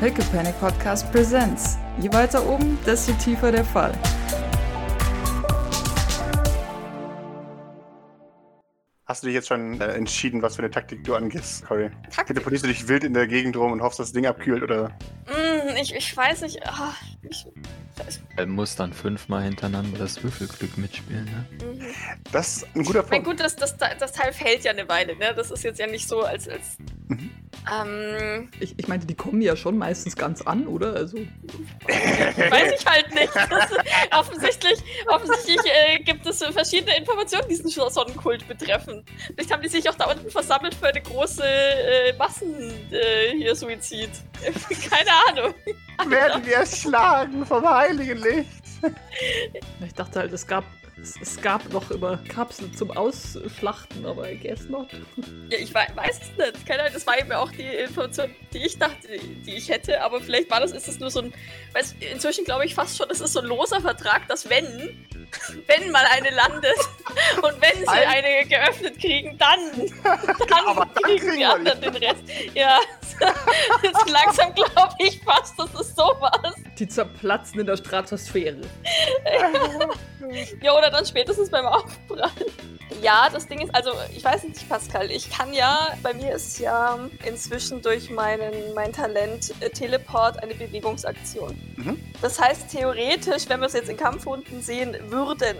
Pickle Panic Podcast Presents. Je weiter oben, desto tiefer der Fall. Hast du dich jetzt schon äh, entschieden, was für eine Taktik du angehst, Cory? Taktik? Teleportierst du dich wild in der Gegend rum und hoffst, dass das Ding abkühlt, oder? Mm, ich, ich weiß nicht. ah, ich, Er muss dann fünfmal hintereinander das Würfelglück mitspielen, ne? mhm. Das ist ein guter Punkt. gut, das, das, das Teil fällt ja eine Weile, ne? Das ist jetzt ja nicht so, als. als Mhm. ähm, Ich, ich meinte, die kommen ja schon meistens ganz an, oder? Also, weiß ich halt nicht. Das, offensichtlich offensichtlich äh, gibt es verschiedene Informationen, die diesen Sonnenkult betreffen. Vielleicht haben die sich auch da unten versammelt für eine große äh, Massen äh, hier Suizid. Keine Ahnung. Werden wir erschlagen vom heiligen Licht? ich dachte halt, es gab, es, es gab noch immer Kapseln zum Ausschlachten, aber I guess not. Ja, ich wei- weiß es nicht. Keine Ahnung, das war eben auch die Information, die ich dachte, die ich hätte, aber vielleicht war das, ist es nur so ein, weiß, inzwischen glaube ich fast schon, das ist so ein loser Vertrag, dass wenn, wenn mal eine landet und wenn sie Ein- eine geöffnet kriegen, dann, dann, aber dann kriegen kriegen die anderen den Rest. Ja, jetzt langsam glaube ich fast, das ist sowas. Die zerplatzen in der Stratosphäre. Ja, oder dann spätestens beim Aufprall. Ja, das Ding ist, also ich weiß nicht, Pascal, ich kann ja, bei mir ist ja inzwischen durch meinen, mein Talent äh, Teleport eine Bewegungsaktion. Mhm. Das heißt, theoretisch, wenn wir es jetzt in Kampfhunden sehen würden,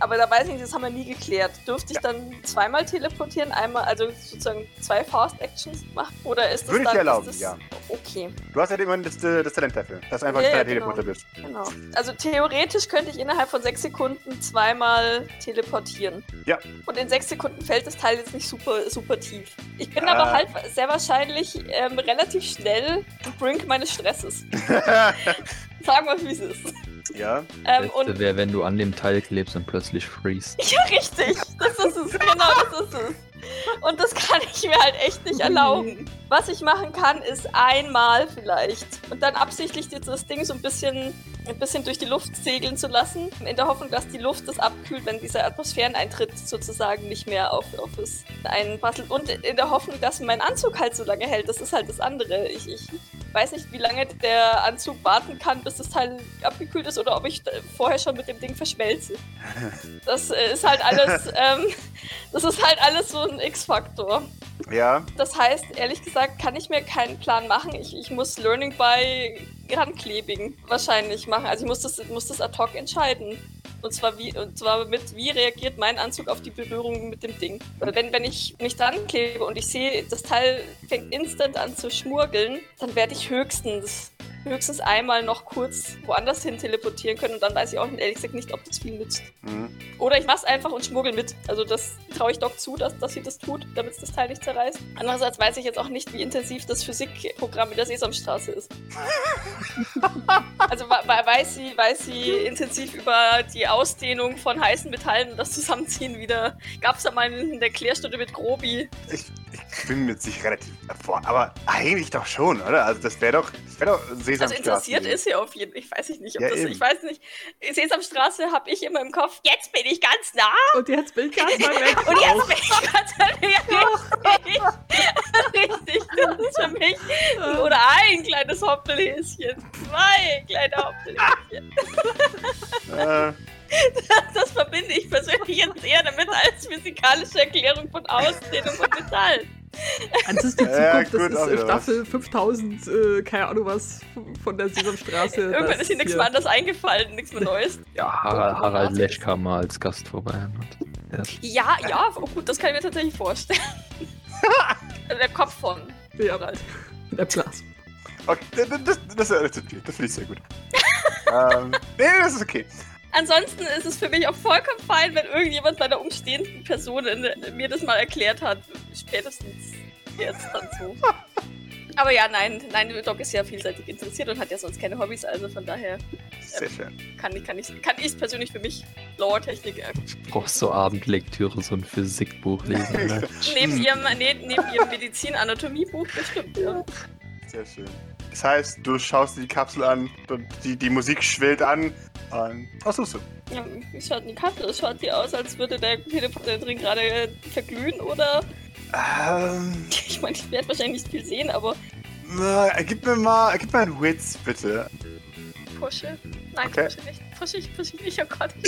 aber da weiß ich nicht, das haben wir nie geklärt, dürfte ich dann zweimal teleportieren, einmal, also sozusagen zwei Fast-Actions machen? Oder ist das Würde ich dir erlauben, das, ja. Okay. Du hast ja immerhin das, äh, das Talent dafür, dass du einfach Ja, ein ja, kleiner genau. Teleporter bist. Genau. Also theoretisch könnte ich innerhalb von sechs Sekunden zweimal teleportieren. Ja. Und in sechs Sekunden fällt das Teil jetzt nicht super, super tief. Ich bin Ah. aber halt sehr wahrscheinlich ähm, relativ schnell Brink meines Stresses. Sagen wir, wie es ist. ja. Ähm, Beste und wäre, wenn du an dem Teil klebst und plötzlich freest. ja, richtig. Das ist es. Genau, das ist es. Und das kann ich mir halt echt nicht erlauben. Was ich machen kann, ist einmal vielleicht und dann absichtlich das Ding so ein bisschen, ein bisschen durch die Luft segeln zu lassen, in der Hoffnung, dass die Luft das abkühlt, wenn dieser Atmosphäreneintritt sozusagen nicht mehr auf, auf es einprasselt. Und in der Hoffnung, dass mein Anzug halt so lange hält. Das ist halt das andere. Ich, ich weiß nicht, wie lange der Anzug warten kann, bis das Teil abgekühlt ist oder ob ich vorher schon mit dem Ding verschmelze. Das äh, ist halt alles, ähm, das ist halt alles so ein X-Faktor. Ja. Das heißt, ehrlich gesagt, kann ich mir keinen Plan machen. Ich, ich muss Learning by Ranklebing wahrscheinlich machen. Also ich muss das, muss das ad hoc entscheiden. Und zwar, wie, und zwar mit, wie reagiert mein Anzug auf die Berührung mit dem Ding. Oder wenn, wenn ich mich dran klebe und ich sehe, das Teil fängt instant an zu schmurgeln, dann werde ich höchstens, höchstens einmal noch kurz woanders hin teleportieren können und dann weiß ich auch ehrlich gesagt nicht, ob das viel nützt. Mhm. Oder ich mach's einfach und schmuggel mit. Also das traue ich Doc zu, dass, dass sie das tut, damit das Teil nicht zerreißt. Andererseits weiß ich jetzt auch nicht, wie intensiv das Physikprogramm in der Sesamstraße ist. also weiß sie, weiß sie intensiv über die Ausdehnung von heißen Metallen und das Zusammenziehen wieder. Gab's da mal in der Klärstunde mit Grobi? Ich, ich bin mir jetzt nicht relativ davor, aber eigentlich doch schon, oder? Also das wäre doch, das wäre doch Sesamstraße. Also interessiert ist sie auf jeden Fall. Ich weiß nicht, ob Ja, das. eben. Ich weiß nicht. Sesamstraße habe ich immer im Kopf. Jetzt bin ich ganz nah. Und jetzt bin ich ganz weit weg. Und jetzt bin ich ganz ja, richtig. richtig. Das ist für mich oder ein kleines Hoppelhäschen. Zwei kleine Hoppelhäschen. Äh, Das verbinde ich persönlich jetzt eher damit als physikalische Erklärung von Ausdehnung von Metall. Das ist die Ja, Zukunft, gut, das ist Staffel 5000, äh, keine Ahnung was, von der Sesamstraße. Irgendwann das ist hier nichts mehr anders eingefallen, nichts mehr Neues. Ja, Harald, Harald Lesch kam mal als Gast vorbei. Ja. Ja, ja, oh gut, das kann ich mir tatsächlich vorstellen. Der Kopf von. Ja, der Platz. okay, das, das, das, das finde ich sehr gut. ähm, nee, das ist okay. Ansonsten ist es für mich auch vollkommen fein, wenn irgendjemand meiner umstehenden Personen mir das mal erklärt hat. Spätestens jetzt dann so. Aber ja, nein, nein, Doc ist ja vielseitig interessiert und hat ja sonst keine Hobbys, also von daher Sehr schön. kann ich kann ich kann ich es persönlich für mich Lore-Technik äh, Brauchst so Abendlektüre, so ein Physikbuch lesen. Ne? neben ihrem ne, neben ihrem Medizin-Anatomie-Buch bestimmt. Ja. Sehr schön. Das heißt, du schaust dir die Kapsel an die, die Musik schwillt an. Und was du? Ja, wie schaut die Karte? Schaut die aus, als würde der Teleporter drin gerade äh, verglühen oder Ähm, ich meine, ich werde wahrscheinlich nicht viel sehen, aber Äh, gib mir mal, gib mir einen Witz, bitte. Pushe. Nein, Okay. pushe nicht. Pushe ich, pushe ich nicht. Oh Gott.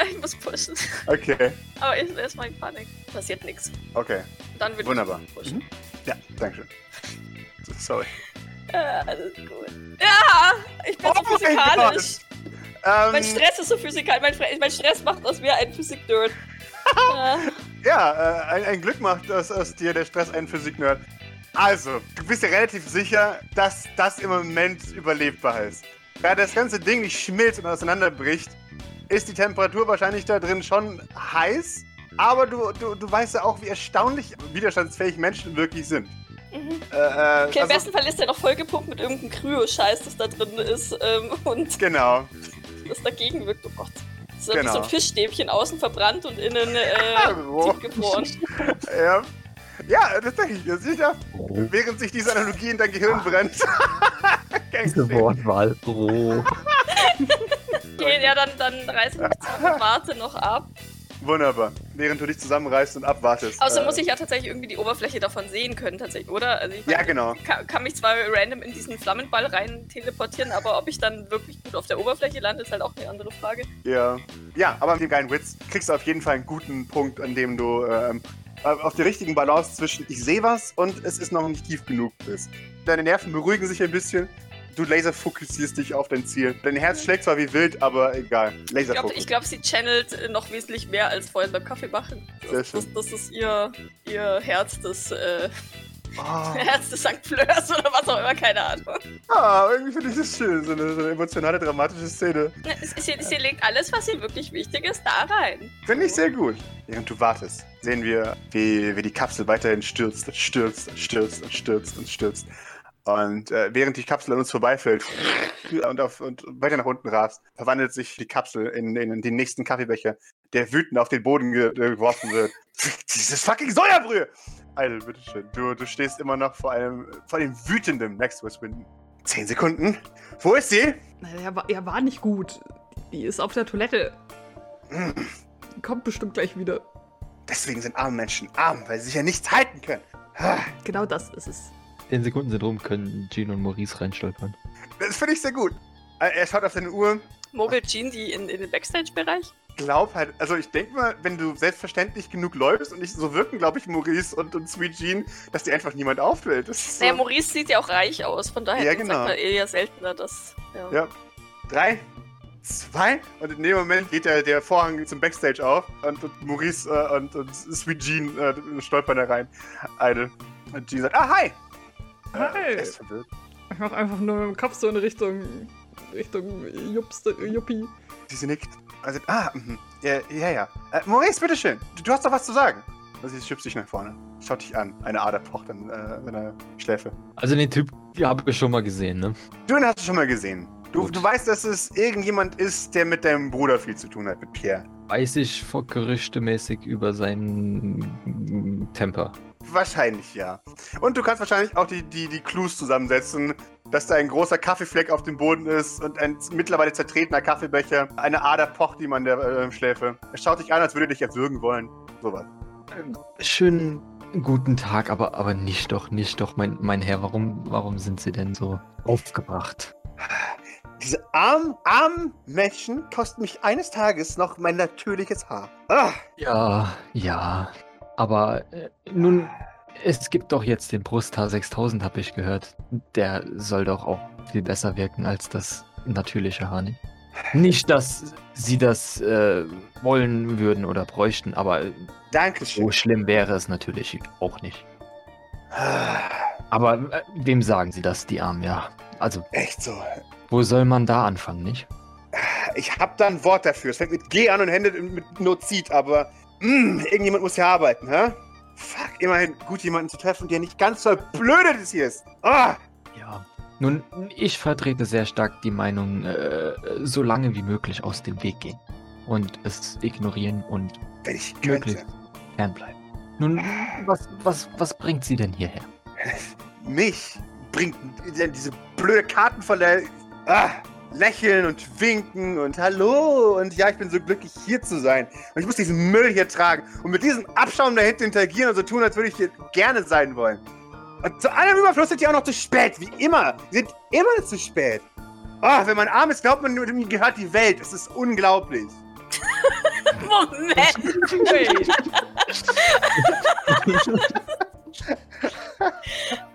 Äh, ich muss pushen. Okay, Aber erst erstmal in Panik. Passiert nichts. okay. Dann wird Wunderbar. ich pushen. Ja, danke schön. Sorry. Äh, alles gut. Ja, ich bin Oh so physikalisch. Ähm, Mein Stress ist so physikalisch. Mein, mein Stress macht aus mir einen Physik-Nerd. äh, Ja, äh, ein, ein Glück macht aus, aus dir der Stress einen Physik-Nerd. Also, du bist ja relativ sicher, dass das im Moment überlebbar ist. Da das ganze Ding nicht schmilzt und auseinanderbricht, ist die Temperatur wahrscheinlich da drin schon heiß. Aber du, du, du weißt ja auch, wie erstaunlich widerstandsfähig Menschen wirklich sind. Mhm. Äh, äh, Okay, im also- besten Fall ist der noch vollgepumpt mit irgendeinem Kryo-Scheiß, das da drin ist ähm, und Genau. das dagegen wirkt. Oh Gott. So wie Genau. so ein Fischstäbchen, außen verbrannt und innen äh, Oh. tiefgefroren. Ja, ja das denke ich mir sicher. Oh, Während sich diese Analogie in dein Gehirn brennt. Diese. Wortwahl. Oh. Okay, ja, dann, dann reiße ich mich und warte noch ab. Wunderbar. Während du dich zusammenreißt und abwartest. Außerdem Äh, muss ich ja tatsächlich irgendwie die Oberfläche davon sehen können, tatsächlich, oder? Also ich Ja, genau. kann, kann mich zwar random in diesen Flammenball rein teleportieren, aber ob ich dann wirklich gut auf der Oberfläche lande, ist halt auch eine andere Frage. Ja. Ja, aber mit dem geilen Witz kriegst du auf jeden Fall einen guten Punkt, an dem du ähm, auf die richtigen Balance zwischen ich sehe was und es ist noch nicht tief genug bist. Deine Nerven beruhigen sich ein bisschen. Du laserfokussierst dich auf dein Ziel. Dein Herz schlägt zwar wie wild, aber egal. Ich glaube, Laserfokus. ich glaub, sie channelt noch wesentlich mehr als vorhin beim Kaffee machen. Sehr Das, schön. das, das ist ihr, ihr Herz des, äh, Ah, Herz des St. Fleurs oder was auch immer, keine Ahnung. ah, irgendwie finde ich das schön. So eine, so eine emotionale, dramatische Szene. Sie, sie legt alles, was ihr wirklich wichtig ist, da rein. Finde ich sehr gut. Während du wartest, sehen wir, wie, wie die Kapsel weiterhin stürzt und stürzt und stürzt und stürzt und stürzt. Und äh, während die Kapsel an uns vorbeifällt und, auf, und weiter nach unten rast, verwandelt sich die Kapsel in, in den nächsten Kaffeebecher, der wütend auf den Boden ge äh, geworfen wird. Dieses fucking Sojabrühe! Idle, bitteschön. Du, du stehst immer noch vor einem, vor einem wütenden West Winden. Zehn Sekunden. Wo ist sie? Er war, er war nicht gut. Die ist auf der Toilette. Die kommt bestimmt gleich wieder. Deswegen sind arme Menschen arm, weil sie sich ja nichts halten können. Ah. Genau das ist es. Zehn Sekunden sind rum, können Jean und Maurice reinstolpern. Das finde ich sehr gut. Äh, Er schaut auf seine Uhr. Mogelt Jean die in, in den Backstage-Bereich? Glaub halt, also ich denke mal, wenn du selbstverständlich genug läufst und nicht so wirken, glaube ich, Maurice und, und Sweet Jean, dass dir einfach niemand auffällt. Das ist so. Naja, Maurice sieht ja auch reich aus, von daher Ja, sagt genau. man eher seltener, dass. Ja. Ja. Drei, zwei, und in dem Moment geht der, der Vorhang zum Backstage auf und, und Maurice äh, und, und Sweet Jean äh, stolpern da rein. Eine. Und Jean sagt, ah, hi! Hi. Äh, ist verwirrt. Ich mach einfach nur mit dem Kopf so in Richtung. Richtung Jups, Juppie. Sie nickt. Also, ah, mhm. ja, ja. ja. Äh, Maurice, bitteschön. Du, du hast doch was zu sagen. Also, sie schüpft sich nach vorne. Schaut dich an. Eine Ader pocht an äh, seiner Schläfe. Also den Typ, die habe ich schon mal gesehen, ne? Du den hast du schon mal gesehen. Du, Gut. du weißt, dass es irgendjemand ist, der mit deinem Bruder viel zu tun hat, mit Pierre. Weiß ich vor gerüchtemäßig über seinen Temper. Wahrscheinlich ja. Und du kannst wahrscheinlich auch die, die, die Clues zusammensetzen, dass da ein großer Kaffeefleck auf dem Boden ist und ein mittlerweile zertretener Kaffeebecher, eine Ader pocht ihm an der äh, Schläfe. Er schaut dich an, als würde er dich erwürgen wollen. Sowas. Schönen guten Tag, aber, aber nicht doch, nicht doch, mein, mein Herr. Warum, warum sind Sie denn so aufgebracht? Diese armen, armen Menschen kosten mich eines Tages noch mein natürliches Haar. Ah, Ja, ja. Aber äh, nun, es gibt doch jetzt den Brusthaar 6000, habe ich gehört. Der soll doch auch viel besser wirken als das natürliche Haar, nicht? Nicht, dass Sie das äh, wollen würden oder bräuchten, aber Dankeschön. so schlimm wäre es natürlich auch nicht. Aber äh, wem sagen Sie das, die Armen, ja? Also, Echt so. wo soll man da anfangen, nicht? Ich hab da ein Wort dafür. Es fängt mit G an und endet mit Nozid, aber mh, irgendjemand muss hier arbeiten, hä? Fuck, immerhin gut jemanden zu treffen, der nicht ganz so blöde das hier ist. Ah, Ja. Nun, ich vertrete sehr stark die Meinung, äh, so lange wie möglich aus dem Weg gehen. Und es ignorieren und wenn ich könnte. fernbleiben. Nun, was, was, was bringt sie denn hierher? Mich bringt diese blöde Karten von der ah, Lächeln und Winken und Hallo und ja, ich bin so glücklich hier zu sein. Und ich muss diesen Müll hier tragen und mit diesem Abschaum da hinten interagieren und so tun, als würde ich hier gerne sein wollen. Und zu allem Überfluss sind die auch noch zu spät, wie immer. Die sind immer zu spät. Oh, wenn man arm ist, glaubt man, ihm gehört die Welt. Es ist unglaublich. Moment! Wait.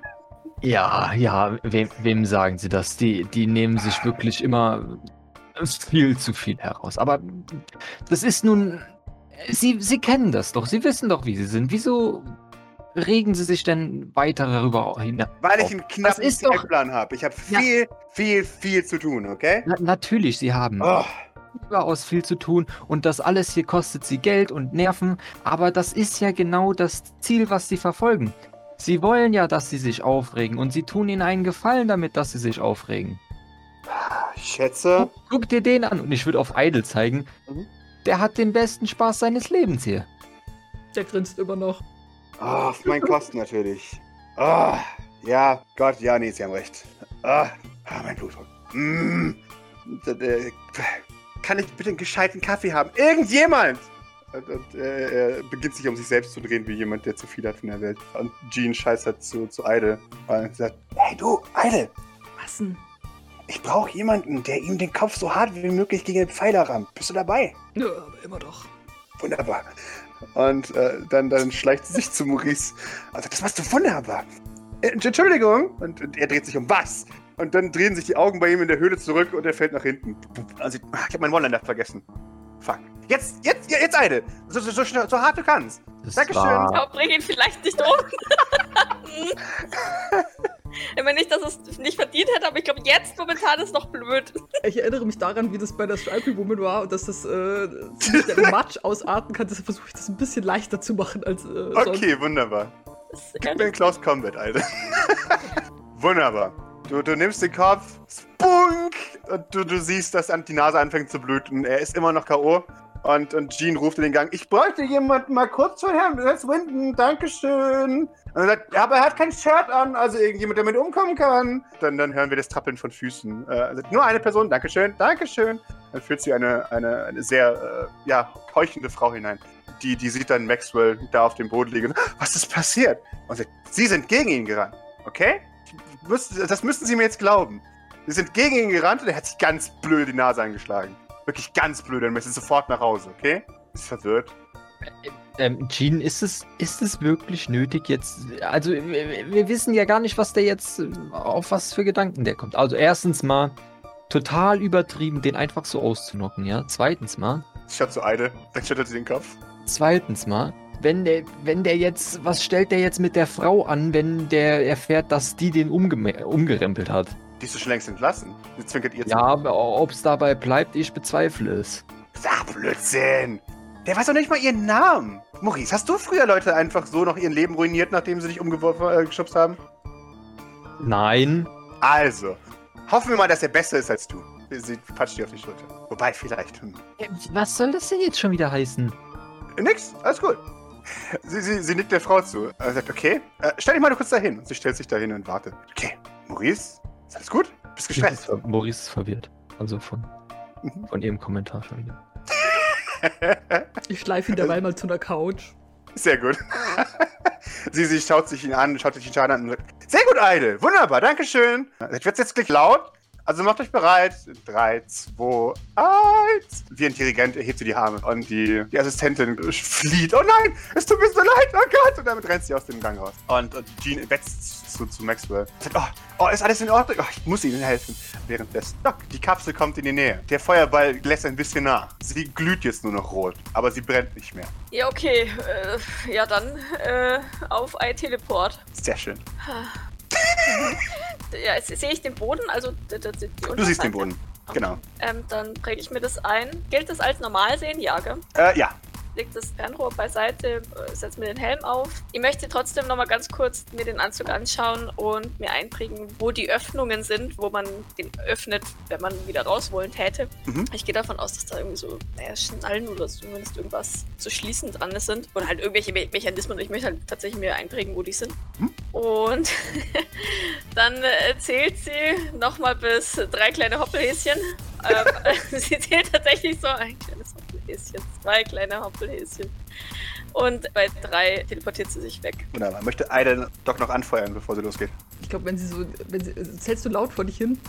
Ja, ja, wem, wem sagen Sie das? Die, die nehmen sich wirklich immer viel zu viel heraus. Aber das ist nun. Sie, Sie kennen das doch. Sie wissen doch, wie Sie sind. Wieso regen Sie sich denn weiter darüber hinaus? Weil ich einen knappen Zeitplan habe. Ich habe Ja. viel, viel, viel zu tun, okay? Na, natürlich, Sie haben Oh, überaus viel zu tun und das alles hier kostet Sie Geld und Nerven. Aber das ist ja genau das Ziel, was Sie verfolgen. Sie wollen ja, dass Sie sich aufregen und Sie tun Ihnen einen Gefallen damit, dass Sie sich aufregen. ich schätze. Guck, guck dir den an und ich würde auf Idle zeigen. Mhm. Der hat den besten Spaß seines Lebens hier. Der grinst immer noch. Oh, auf meinen Kosten natürlich. Oh, ja, Gott, ja, nee, Sie haben recht. Ah, ah, mein Blutdruck. Mm, äh, kann ich bitte einen gescheiten Kaffee haben? Irgendjemand! Und, und äh, er beginnt sich um sich selbst zu drehen, wie jemand, der zu viel hat von der Welt. Und Jean scheißt halt zu, zu Idle und sagt: Hey du, Idle, Was denn? ich brauche jemanden, der ihm den Kopf so hart wie möglich gegen den Pfeiler rammt. Bist du dabei? Ja, aber immer doch. Wunderbar. Und äh, dann, dann schleicht sie sich zu Maurice und sagt, das machst du wunderbar. Äh, Entschuldigung. Und, und er dreht sich um was? Und dann drehen sich die Augen bei ihm in der Höhle zurück und er fällt nach hinten. Also, ich habe meinen One-Liner vergessen. Fuck. Jetzt, jetzt, jetzt eine. So, so, so, schnell, so hart du kannst. Das Dankeschön. war- Aber bring ihn vielleicht nicht um. ich meine nicht, dass es nicht verdient hätte, aber ich glaube, jetzt momentan ist noch blöd. Ich erinnere mich daran, wie das bei der Stripey Woman war und dass das äh, ziemlich in Matsch ausarten kann. Deshalb versuche ich das ein bisschen leichter zu machen als äh, sonst. Okay, wunderbar. Das ist Gib mir einen Close Combat, Alter. Wunderbar. Du, du nimmst den Kopf, spunk, und du, du siehst, dass die Nase anfängt zu blüten. Er ist immer noch K.O. Und, und Jean ruft in den Gang, ich bräuchte jemanden mal kurz von Herrn Winden, Dankeschön. Und er sagt, aber er hat kein Shirt an, also irgendjemand, der mit umkommen kann. Dann, dann hören wir das Trappeln von Füßen. Äh, sagt, nur eine Person, Dankeschön, Dankeschön. Dann führt sie eine, eine, eine sehr, äh, ja, keuchende Frau hinein. Die, die sieht dann Maxwell da auf dem Boden liegen. Was ist passiert? Und sagt, Sie sind gegen ihn gerannt, okay? Ich müsst- Das müssten Sie mir jetzt glauben. Sie sind gegen ihn gerannt und er hat sich ganz blöd die Nase angeschlagen. Wirklich ganz blöd. Dann müssen Sie sofort nach Hause, okay? Ist verwirrt. Ähm, Jean, ist es, ist es wirklich nötig jetzt? Also, wir, wir wissen ja gar nicht, was der jetzt, äh, auf was für Gedanken der kommt. Also, erstens mal, total übertrieben, den einfach so auszunocken, ja. Zweitens mal, Schaut zu Eide, dann schüttelt sie den Kopf. zweitens mal, wenn der, wenn der jetzt, was stellt der jetzt mit der Frau an, wenn der erfährt, dass die den umgeme- umgerempelt hat? Die ist doch schon längst entlassen. Sie zwinkert ihr Ja, aber ob es dabei bleibt, ich bezweifle es. zu. Ah, Blödsinn. Der weiß doch nicht mal ihren Namen. Maurice, hast du früher Leute einfach so noch ihr Leben ruiniert, nachdem sie dich umgeworfen, äh, geschubst haben? Nein. Also, hoffen wir mal, dass er besser ist als du. Sie patscht dir auf die Schulter. Wobei, vielleicht. Hm. Äh, Was soll das denn jetzt schon wieder heißen? Nix, alles gut. Sie, sie, sie nickt der Frau zu. Er sagt, okay, äh, stell dich mal nur kurz dahin. Und sie stellt sich dahin und wartet. Okay, Maurice, ist alles gut? Bist ist, gestresst? ver- Maurice ist verwirrt. Also von, Mhm. von ihrem Kommentar schon wieder. Ich schleife ihn derweil mal zu einer Couch. Sehr gut. sie, sie schaut sich ihn an, schaut sich den Schaden an und sagt, sehr gut, Eide, wunderbar, dankeschön. Ich werde jetzt gleich laut, also macht euch bereit. Drei, zwei, eins. Wie ein Dirigent erhebt sie die Arme und die, die Assistentin flieht. Oh nein, es tut mir so leid, oh Gott. Und damit rennt sie aus dem Gang raus. Und, und Jean wetzt zu, zu Maxwell. Sagt, oh, oh, ist alles in Ordnung? Oh, ich muss ihnen helfen. Währenddessen, Doc, die Kapsel kommt in die Nähe. Der Feuerball lässt ein bisschen nach. Sie glüht jetzt nur noch rot, aber sie brennt nicht mehr. Ja, okay. Äh, ja, dann äh, auf ein Teleport. Sehr schön. Ja, sehe ich den Boden, also die, die, die Du siehst den. Boden. Okay. Genau. Ähm, dann präge ich mir das ein. Gilt das als normal sehen? Ja, gell? Äh, ja. Leg das Fernrohr beiseite, äh, setz mir den Helm auf. Ich möchte trotzdem noch mal ganz kurz mir den Anzug anschauen und mir einprägen, wo die Öffnungen sind, wo man den öffnet, wenn man wieder raus wollen täte. Mhm. Ich gehe davon aus, dass da irgendwie so naja, Schnallen oder zumindest irgendwas zu schließen dran sind. Oder halt irgendwelche Me Mechanismen. Und ich möchte halt tatsächlich mir einprägen, wo die sind. Mhm. Und dann äh, zählt sie nochmal bis drei kleine Hoppelhäschen. ähm, sie zählt tatsächlich so ein kleines Hoppelhäschen, zwei kleine Hoppelhäschen. Und bei drei teleportiert sie sich weg. Wunderbar. Möchte Eide Doc noch anfeuern, bevor sie losgeht? Ich glaube, wenn sie so. Wenn sie, zählst du laut vor dich hin?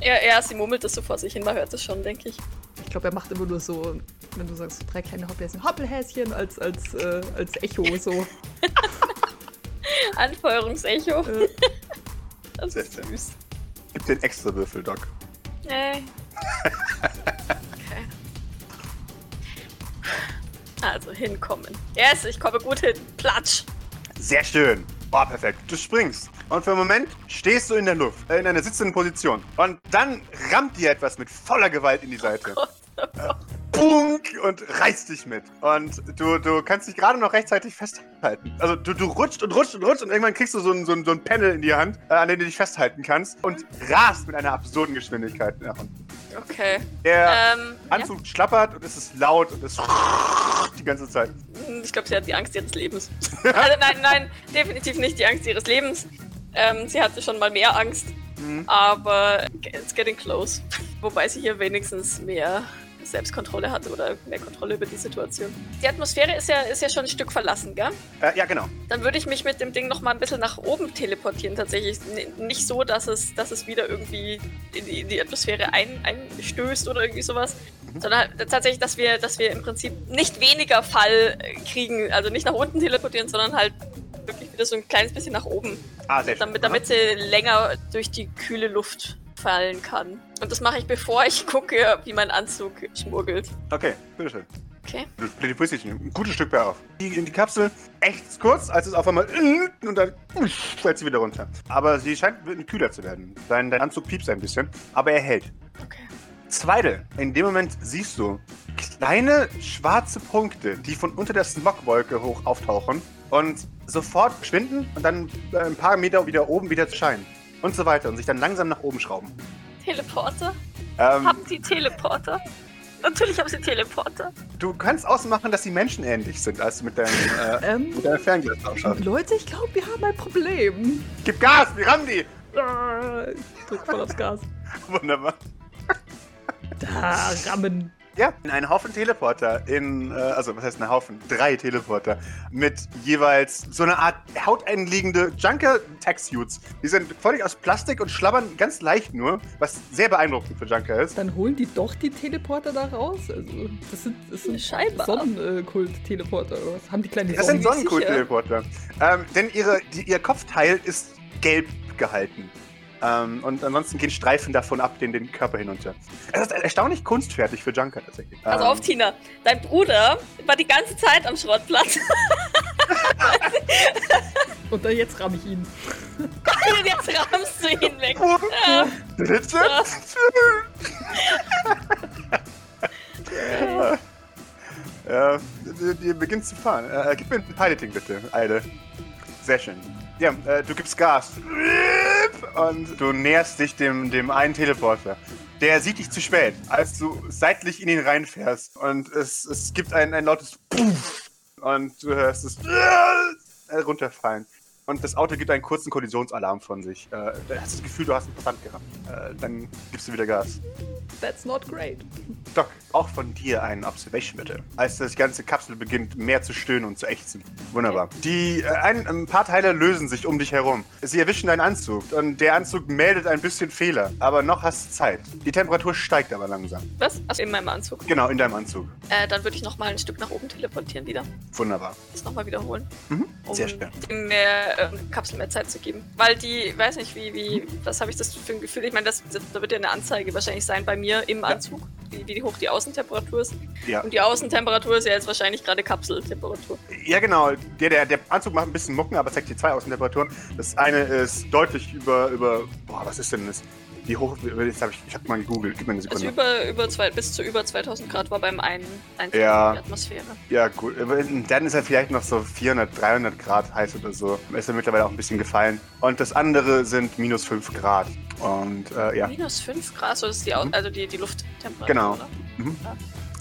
Ja, ja, sie murmelt das so vor sich hin, man hört es schon, denke ich. Ich glaube, er macht immer nur so, wenn du sagst, drei kleine Hoppelhäschen, Hoppelhäschen als, als, äh, als Echo so. Anfeuerungsecho. Äh, Das Sehr ist süß. Gib den extra Würfel, Doc. Nee. Also hinkommen. Yes, ich komme gut hin. Platsch. Sehr schön. Oh, perfekt. Du springst. Und für einen Moment stehst du in der Luft, äh, in einer sitzenden Position. Und dann rammt dir etwas mit voller Gewalt in die Seite. Bunk und reißt dich mit. Und du, du kannst dich gerade noch rechtzeitig festhalten. Also du, du rutscht und rutscht und rutscht und irgendwann kriegst du so ein, so ein, so ein Panel in die Hand, äh, an dem du dich festhalten kannst und rast mit einer absurden Geschwindigkeit nach unten. Okay. Der Ähm, Anzug schlappert und es ist laut und es die ganze Zeit. ja. Ich glaube, sie hat die Angst ihres Lebens. also nein, nein, definitiv nicht die Angst ihres Lebens. Ähm, sie hatte schon mal mehr Angst, Mhm. aber it's getting close. Wobei sie hier wenigstens mehr Selbstkontrolle hatte oder mehr Kontrolle über die Situation. Die Atmosphäre ist ja, ist ja schon ein Stück verlassen, gell? Äh, ja, genau. Dann würde ich mich mit dem Ding noch mal ein bisschen nach oben teleportieren, tatsächlich. N nicht so, dass es, dass es wieder irgendwie in die, in die Atmosphäre ein, einstößt oder irgendwie sowas, sondern halt tatsächlich, dass wir, dass wir im Prinzip nicht weniger Fall äh, kriegen, also nicht nach unten teleportieren, sondern halt wirklich wieder so ein kleines bisschen nach oben, Ah, sehr schön. damit, damit sie länger durch die kühle Luft fallen kann. Und das mache ich, bevor ich gucke, wie mein Anzug schmuggelt. Okay, bitteschön. Okay. Du teleportierst dich ein gutes Stück mehr auf. Die, in die Kapsel echt kurz, als es auf einmal und dann fällt sie wieder runter. Aber sie scheint kühler zu werden. Dein, dein Anzug piepst ein bisschen, aber er hält. Okay. Zweite, in dem Moment siehst du kleine schwarze Punkte, die von unter der Smogwolke hoch auftauchen und sofort verschwinden und dann äh, ein paar Meter wieder oben wieder scheinen. Und so weiter und sich dann langsam nach oben schrauben. Teleporter? Ähm, Haben Sie Teleporter? Natürlich haben Sie Teleporter. du kannst ausmachen, dass sie menschenähnlich sind, als du mit deinem, äh, ähm, mit deinem Fernglas ausschaust. Leute, ich glaube, wir haben ein Problem. Gib Gas, wir rammen die! Ah, Ich drück voll aufs Gas. Wunderbar. Da, rammen. Ja, ein Haufen Teleporter in, äh, also was heißt ein Haufen? Drei Teleporter mit jeweils so eine Art hauteinliegende Junker-Tech-Suits. Die sind völlig aus Plastik und schlabbern ganz leicht nur, was sehr beeindruckend für Junker ist. Dann holen die doch die Teleporter da raus. Also, das sind, das sind Scheinbar. Sonnenkult-Teleporter. oder was? Haben die kleine Das sind Sonnen? Sonnenkult-Teleporter. Ähm, denn ihre, die, ihr Kopfteil ist gelb gehalten. Ähm, und ansonsten gehen Streifen davon ab, den, den Körper hinunter. Es ist erstaunlich kunstfertig für Junker tatsächlich. Pass Ähm, auf, Tina. Dein Bruder war die ganze Zeit am Schrottplatz. Und dann jetzt ramm ich ihn. Und jetzt rammst du ihn weg. Bitte? Ja, ihr, ihr beginnt zu fahren. Äh, gib mir ein Piloting bitte, Eide. Sehr schön. Ja, äh, du gibst Gas. Und du näherst dich dem, dem einen Teleporter. Der sieht dich zu spät, als du seitlich in ihn reinfährst. Und es, es gibt ein, ein lautes Puff. Und du hörst es runterfallen. Und das Auto gibt einen kurzen Kollisionsalarm von sich. Äh, da hast du das Gefühl, du hast einen Versand gehabt. Äh, dann gibst du wieder Gas. That's not great. Doc, auch von dir einen Observation bitte. Als das ganze Kapsel beginnt mehr zu stöhnen und zu ächzen. Wunderbar. Die, äh, ein, ein paar Teile lösen sich um dich herum. Sie erwischen deinen Anzug und der Anzug meldet ein bisschen Fehler. Aber noch hast du Zeit. Die Temperatur steigt aber langsam. Was? Also in meinem Anzug. Genau, in deinem Anzug. Äh, dann würde ich noch mal ein Stück nach oben teleportieren wieder. Wunderbar. Das noch mal wiederholen. Mhm. Um Sehr schön. dem ähm, Kapsel mehr Zeit zu geben. Weil die, weiß nicht, wie, wie, was habe ich das für ein Gefühl? Ich meine, das, das, da wird ja eine Anzeige wahrscheinlich sein bei mir im Anzug, wie, wie hoch die Außentemperatur ist. Ja. Und die Außentemperatur ist ja jetzt wahrscheinlich gerade Kapseltemperatur. Ja, genau. Der, der, der Anzug macht ein bisschen Mucken, aber zeigt dir zwei Außentemperaturen. Das eine ist deutlich über, über, boah, was ist denn das? Wie hoch, jetzt hab ich, ich hab mal gegoogelt, gib mir eine Also Sekunde. über, über zwei, bis zu über 2000 Grad war beim einen Einflug Ja. die Atmosphäre. Ja, gut. Dann ist er vielleicht noch so 400, 300 Grad heiß oder so. Ist er mittlerweile auch ein bisschen gefallen. Und das andere sind minus 5 Grad. Und äh, ja. Minus 5 Grad, so ist die, Mhm. also die, die Lufttemperatur. Genau. Mhm.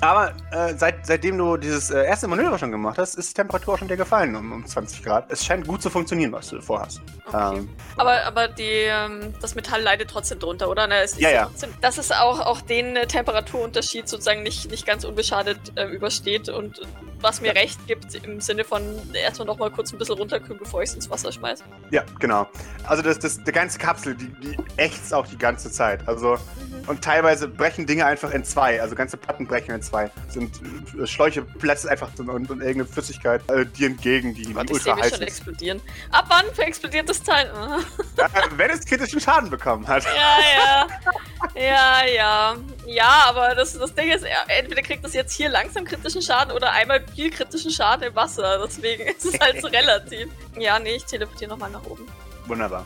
Aber äh, seit, seitdem du dieses äh, erste Manöver schon gemacht hast, ist die Temperatur auch schon wieder gefallen um, um 20 Grad. Es scheint gut zu funktionieren, was du vorhast. Okay. Ähm, Aber, aber die, ähm, das Metall leidet trotzdem drunter, oder? Ne, es ist Ja, ja. Trotzdem, dass es auch, auch den äh, Temperaturunterschied sozusagen nicht, nicht ganz unbeschadet äh, übersteht und was mir recht gibt, im Sinne von erstmal noch mal kurz ein bisschen runterkühlen, bevor ich es ins Wasser schmeiße. Ja, genau. Also das, das, die ganze Kapsel, die, die ächzt auch die ganze Zeit. Also und teilweise brechen Dinge einfach in zwei. Also ganze Platten brechen in zwei. Sind äh, Schläuche platzen einfach und, und, und irgendeine Flüssigkeit äh, dir entgegen, die ich ultra heiß schon ist. explodieren. Ab wann explodiert das Teil? Ja, wenn es kritischen Schaden bekommen hat. Ja, ja. Ja, ja. Ja, aber das, das Ding ist, er- entweder kriegt das jetzt hier langsam kritischen Schaden oder einmal viel kritischen Schaden im Wasser. Deswegen ist es halt so relativ. Ja, nee, ich teleportiere nochmal nach oben. Wunderbar.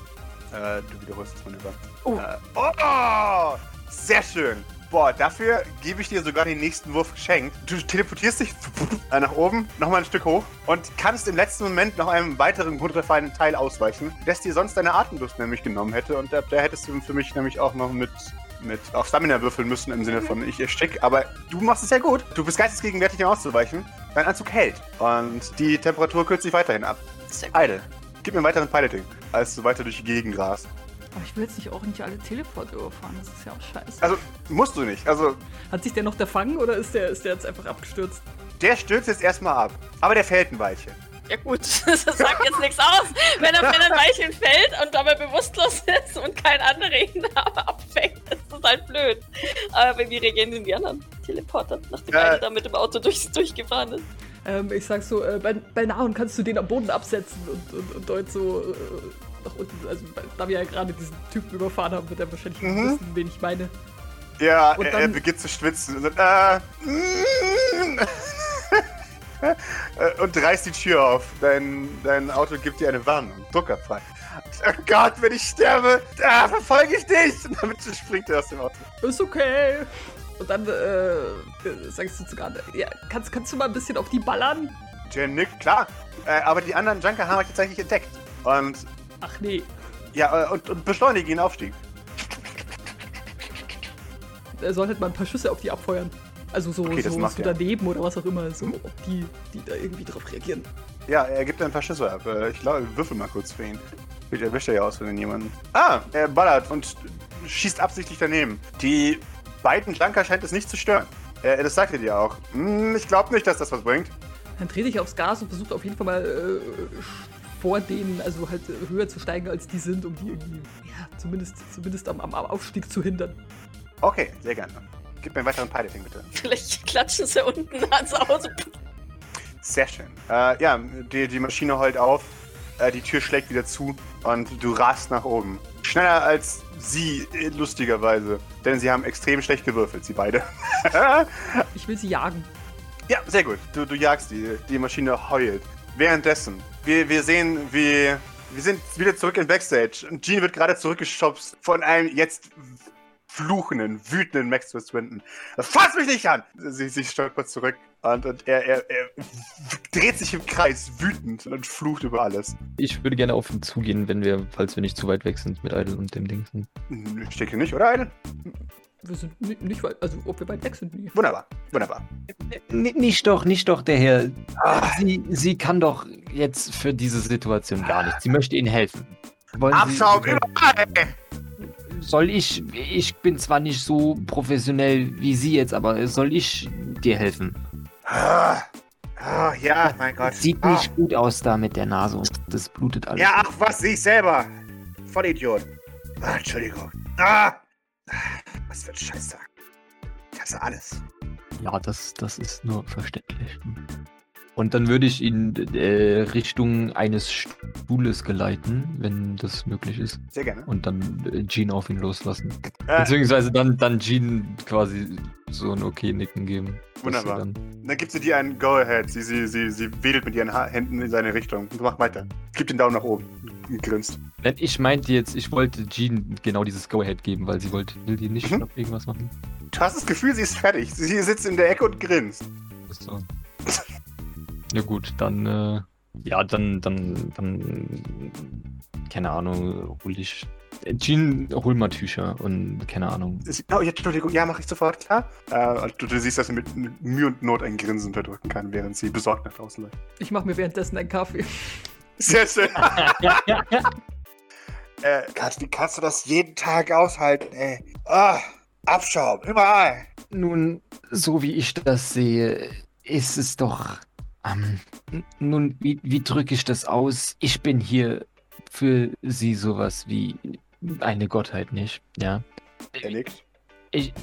Äh, du wiederholst das Manöver. Oh. Äh, oh! Sehr schön. Boah, dafür gebe ich dir sogar den nächsten Wurf geschenkt. Du teleportierst dich nach oben, nochmal ein Stück hoch und kannst im letzten Moment noch einem weiteren runterfallenden Teil ausweichen, das dir sonst deine Atemlust nämlich genommen hätte. Und da, da hättest du für mich nämlich auch noch mit, mit auf Stamina würfeln müssen im Sinne von ich erstick. Aber du machst es sehr gut. Du bist geistesgegenwärtig, ihm auszuweichen. Dein Anzug hält. Und die Temperatur kürzt sich weiterhin ab. Idle. Gib mir einen weiteren Piloting, als du weiter durch die Gegend rast. Aber ich will jetzt nicht auch nicht alle Teleport überfahren, das ist ja auch scheiße. Also, musst du nicht. Also, Hat sich der noch der fangen oder ist der, ist der jetzt einfach abgestürzt? der stürzt jetzt erstmal ab. Aber der fällt ein Weilchen. Ja gut, das sagt jetzt nichts aus. Wenn er wenn er ein Weilchen fällt und dabei bewusstlos ist und kein anderer ihn abfängt, ist das halt blöd. Aber wie reagieren denn die anderen Teleporter, nachdem Äh. einer da mit dem Auto durch, durchgefahren ist? Ähm, ich sag so, äh, bei, bei Nahen kannst du den am Boden absetzen und, und, und dort so äh, nach unten, also da wir ja gerade diesen Typen überfahren haben, wird er wahrscheinlich Mhm. wissen, wen ich meine. Ja, Und er, er dann- beginnt zu schwitzen. Und, äh, mm. Äh, und reißt die Tür auf. Dein, dein Auto gibt dir eine Warnung. Druckerfrei. Oh Gott, wenn ich sterbe, da verfolge ich dich! Und damit springt er aus dem Auto. Ist okay. Und dann äh, sagst du Garde, ja, kannst, kannst du mal ein bisschen auf die ballern? Jen nickt, klar. Äh, aber die anderen Junker haben euch tatsächlich entdeckt. Und Ach nee, ja, äh, und, und beschleunigen den Aufstieg. er soll halt mal ein paar Schüsse auf die abfeuern. Also so, Okay, so, macht so daneben oder was auch immer, so ob die, die da irgendwie drauf reagieren. Ja, er gibt ein paar Schüsse ab. Äh, Ich glaube, würfel mal kurz für ihn. Vielleicht erwischt er ja aus für jemanden. Ah, er ballert und schießt absichtlich daneben. Die beiden Junker scheint es nicht zu stören. Äh, das sagt er dir auch. Hm, ich glaube nicht, dass das was bringt. Dann dreh dich aufs Gas und versucht auf jeden Fall mal äh, vor denen, also halt höher zu steigen, als die sind, um die irgendwie, ja, zumindest, zumindest am, am am Aufstieg zu hindern. Okay, sehr gerne. Gib mir einen weiteren Piloting, bitte. Vielleicht klatschen sie unten ans Auto. Sehr schön. Äh, ja, die, die Maschine heult auf, äh, die Tür schlägt wieder zu und du rast nach oben. Schneller als sie, äh, lustigerweise. Denn sie haben extrem schlecht gewürfelt, sie beide. Ich will sie jagen. Ja, sehr gut. Du, du jagst die. Die Maschine heult. Währenddessen, wir, wir sehen, wie. Wir sind wieder zurück in Backstage. Und Gene wird gerade zurückgeschubst von einem jetzt fluchenden, wütenden Max Swinton. Fass mich nicht an! Sie, sie stolpert zurück und, und er, er, er dreht sich im Kreis, wütend und flucht über alles. Ich würde gerne auf ihn zugehen, wenn wir, falls wir nicht zu weit weg sind mit Idle und dem Ding. Hm, Ich denke nicht, oder, Eidel? Wir sind ni- nicht weit, also ob wir weit weg sind, nie. Wunderbar, wunderbar. N nicht doch, nicht doch, der Herr. Sie, sie kann doch jetzt für diese Situation gar nichts. Sie möchte Ihnen helfen. Wollen Abschaum Sie, überall! soll ich, ich bin zwar nicht so professionell wie Sie jetzt, aber soll ich dir helfen? Ah, ah, ja, mein Gott. Sieht Ah. nicht gut aus da mit der Nase und das blutet alles. Ja, ach was, ich selber. Vollidiot. Ah, Entschuldigung. Ah! Was für ein Scheißtag. Kannst du alles. Ja, das, das ist nur verständlich. Und dann würde ich ihn äh, Richtung eines Stuhles geleiten, wenn das möglich ist. Sehr gerne. Und dann äh, Jean auf ihn loslassen. Äh, Beziehungsweise dann, dann Jean quasi so ein Okay-Nicken geben. Wunderbar. Dann, dann gibt sie dir einen Go-Ahead. Sie, sie, sie, sie wedelt mit ihren Händen in seine Richtung. Du mach weiter. Gib den Daumen nach oben. Und grinst. Ich meinte jetzt, ich wollte Jean genau dieses Go-Ahead geben, weil sie wollte, will die nicht Mhm. noch irgendwas machen. Du hast das Gefühl, sie ist fertig. Sie sitzt in der Ecke und grinst. So. Ja gut, dann, äh, ja, dann, dann, dann, keine Ahnung, hol ich. Jean, hol mal Tücher und keine Ahnung. Oh, ja, Entschuldigung, ja, mach ich sofort, klar. Äh, du, du siehst, dass sie mit, mit Mühe und Not ein Grinsen unterdrücken kann, während sie besorgt nach draußen läuft. Ich mache mir währenddessen einen Kaffee. Sehr schön. äh, kannst, wie kannst du das jeden Tag aushalten, ey? Ah, Abschaum, überall. Nun, so wie ich das sehe, ist es doch Ähm, nun, wie, wie drücke ich das aus? Ich bin hier für sie sowas wie eine Gottheit, nicht? Ja. Er nickt. Ich,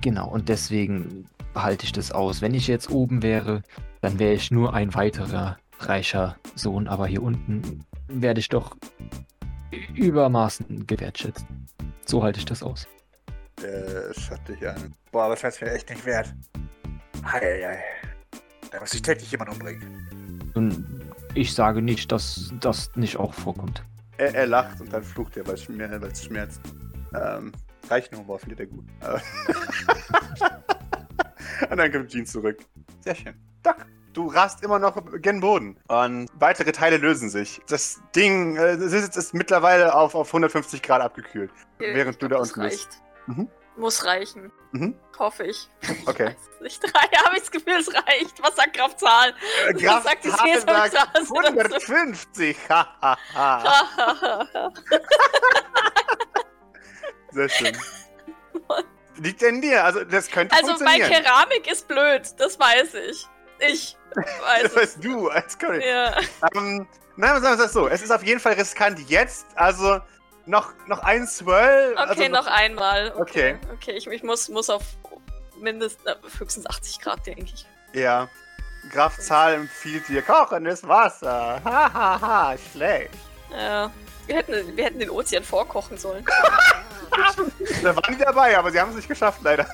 genau, und deswegen behalte ich das aus. Wenn ich jetzt oben wäre, dann wäre ich nur ein weiterer reicher Sohn, aber hier unten werde ich doch übermaßen gewertschätzt. So halte ich das aus. Äh, schaut dich an. Boah, das heißt mir echt nicht wert. Heieiei. Da muss ich täglich jemand umbringen. Und ich sage nicht, dass das nicht auch vorkommt. Er, er lacht und dann flucht er, weil es schmerzt. Ähm, Reichenhumor findet er gut. Und dann kommt Jean zurück. Sehr schön. Doc, du rast immer noch gen Boden. Und weitere Teile lösen sich. Das Ding äh, ist, ist mittlerweile auf, auf 150 Grad abgekühlt. Während du da unten bist. Mhm. Muss reichen. Mhm. Hoffe ich. Okay. Nicht drei, habe ich das Gefühl, es reicht. Was sagt Kraftzahl? Äh, Graf sagt die Hase sagt Sesamstraße dazu? 150. Hahaha. Sehr schön. Liegt an dir. Also, das könnte also bei. Keramik ist blöd, das weiß ich. Ich weiß Das weißt du als König. Ja. Ähm, nein, sagen wir es so. Es ist auf jeden Fall riskant jetzt. Also, noch, noch ein Swirl. Okay, also noch einmal. Okay. Okay, okay ich, ich muss, muss auf mindestens äh, höchstens 80 Grad, denke ich. Ja. Graf Zahl empfiehlt dir kochendes Wasser. Hahaha, schlecht. Ja. Wir hätten, wir hätten den Ozean vorkochen sollen. Da waren die dabei, aber sie haben es nicht geschafft, leider.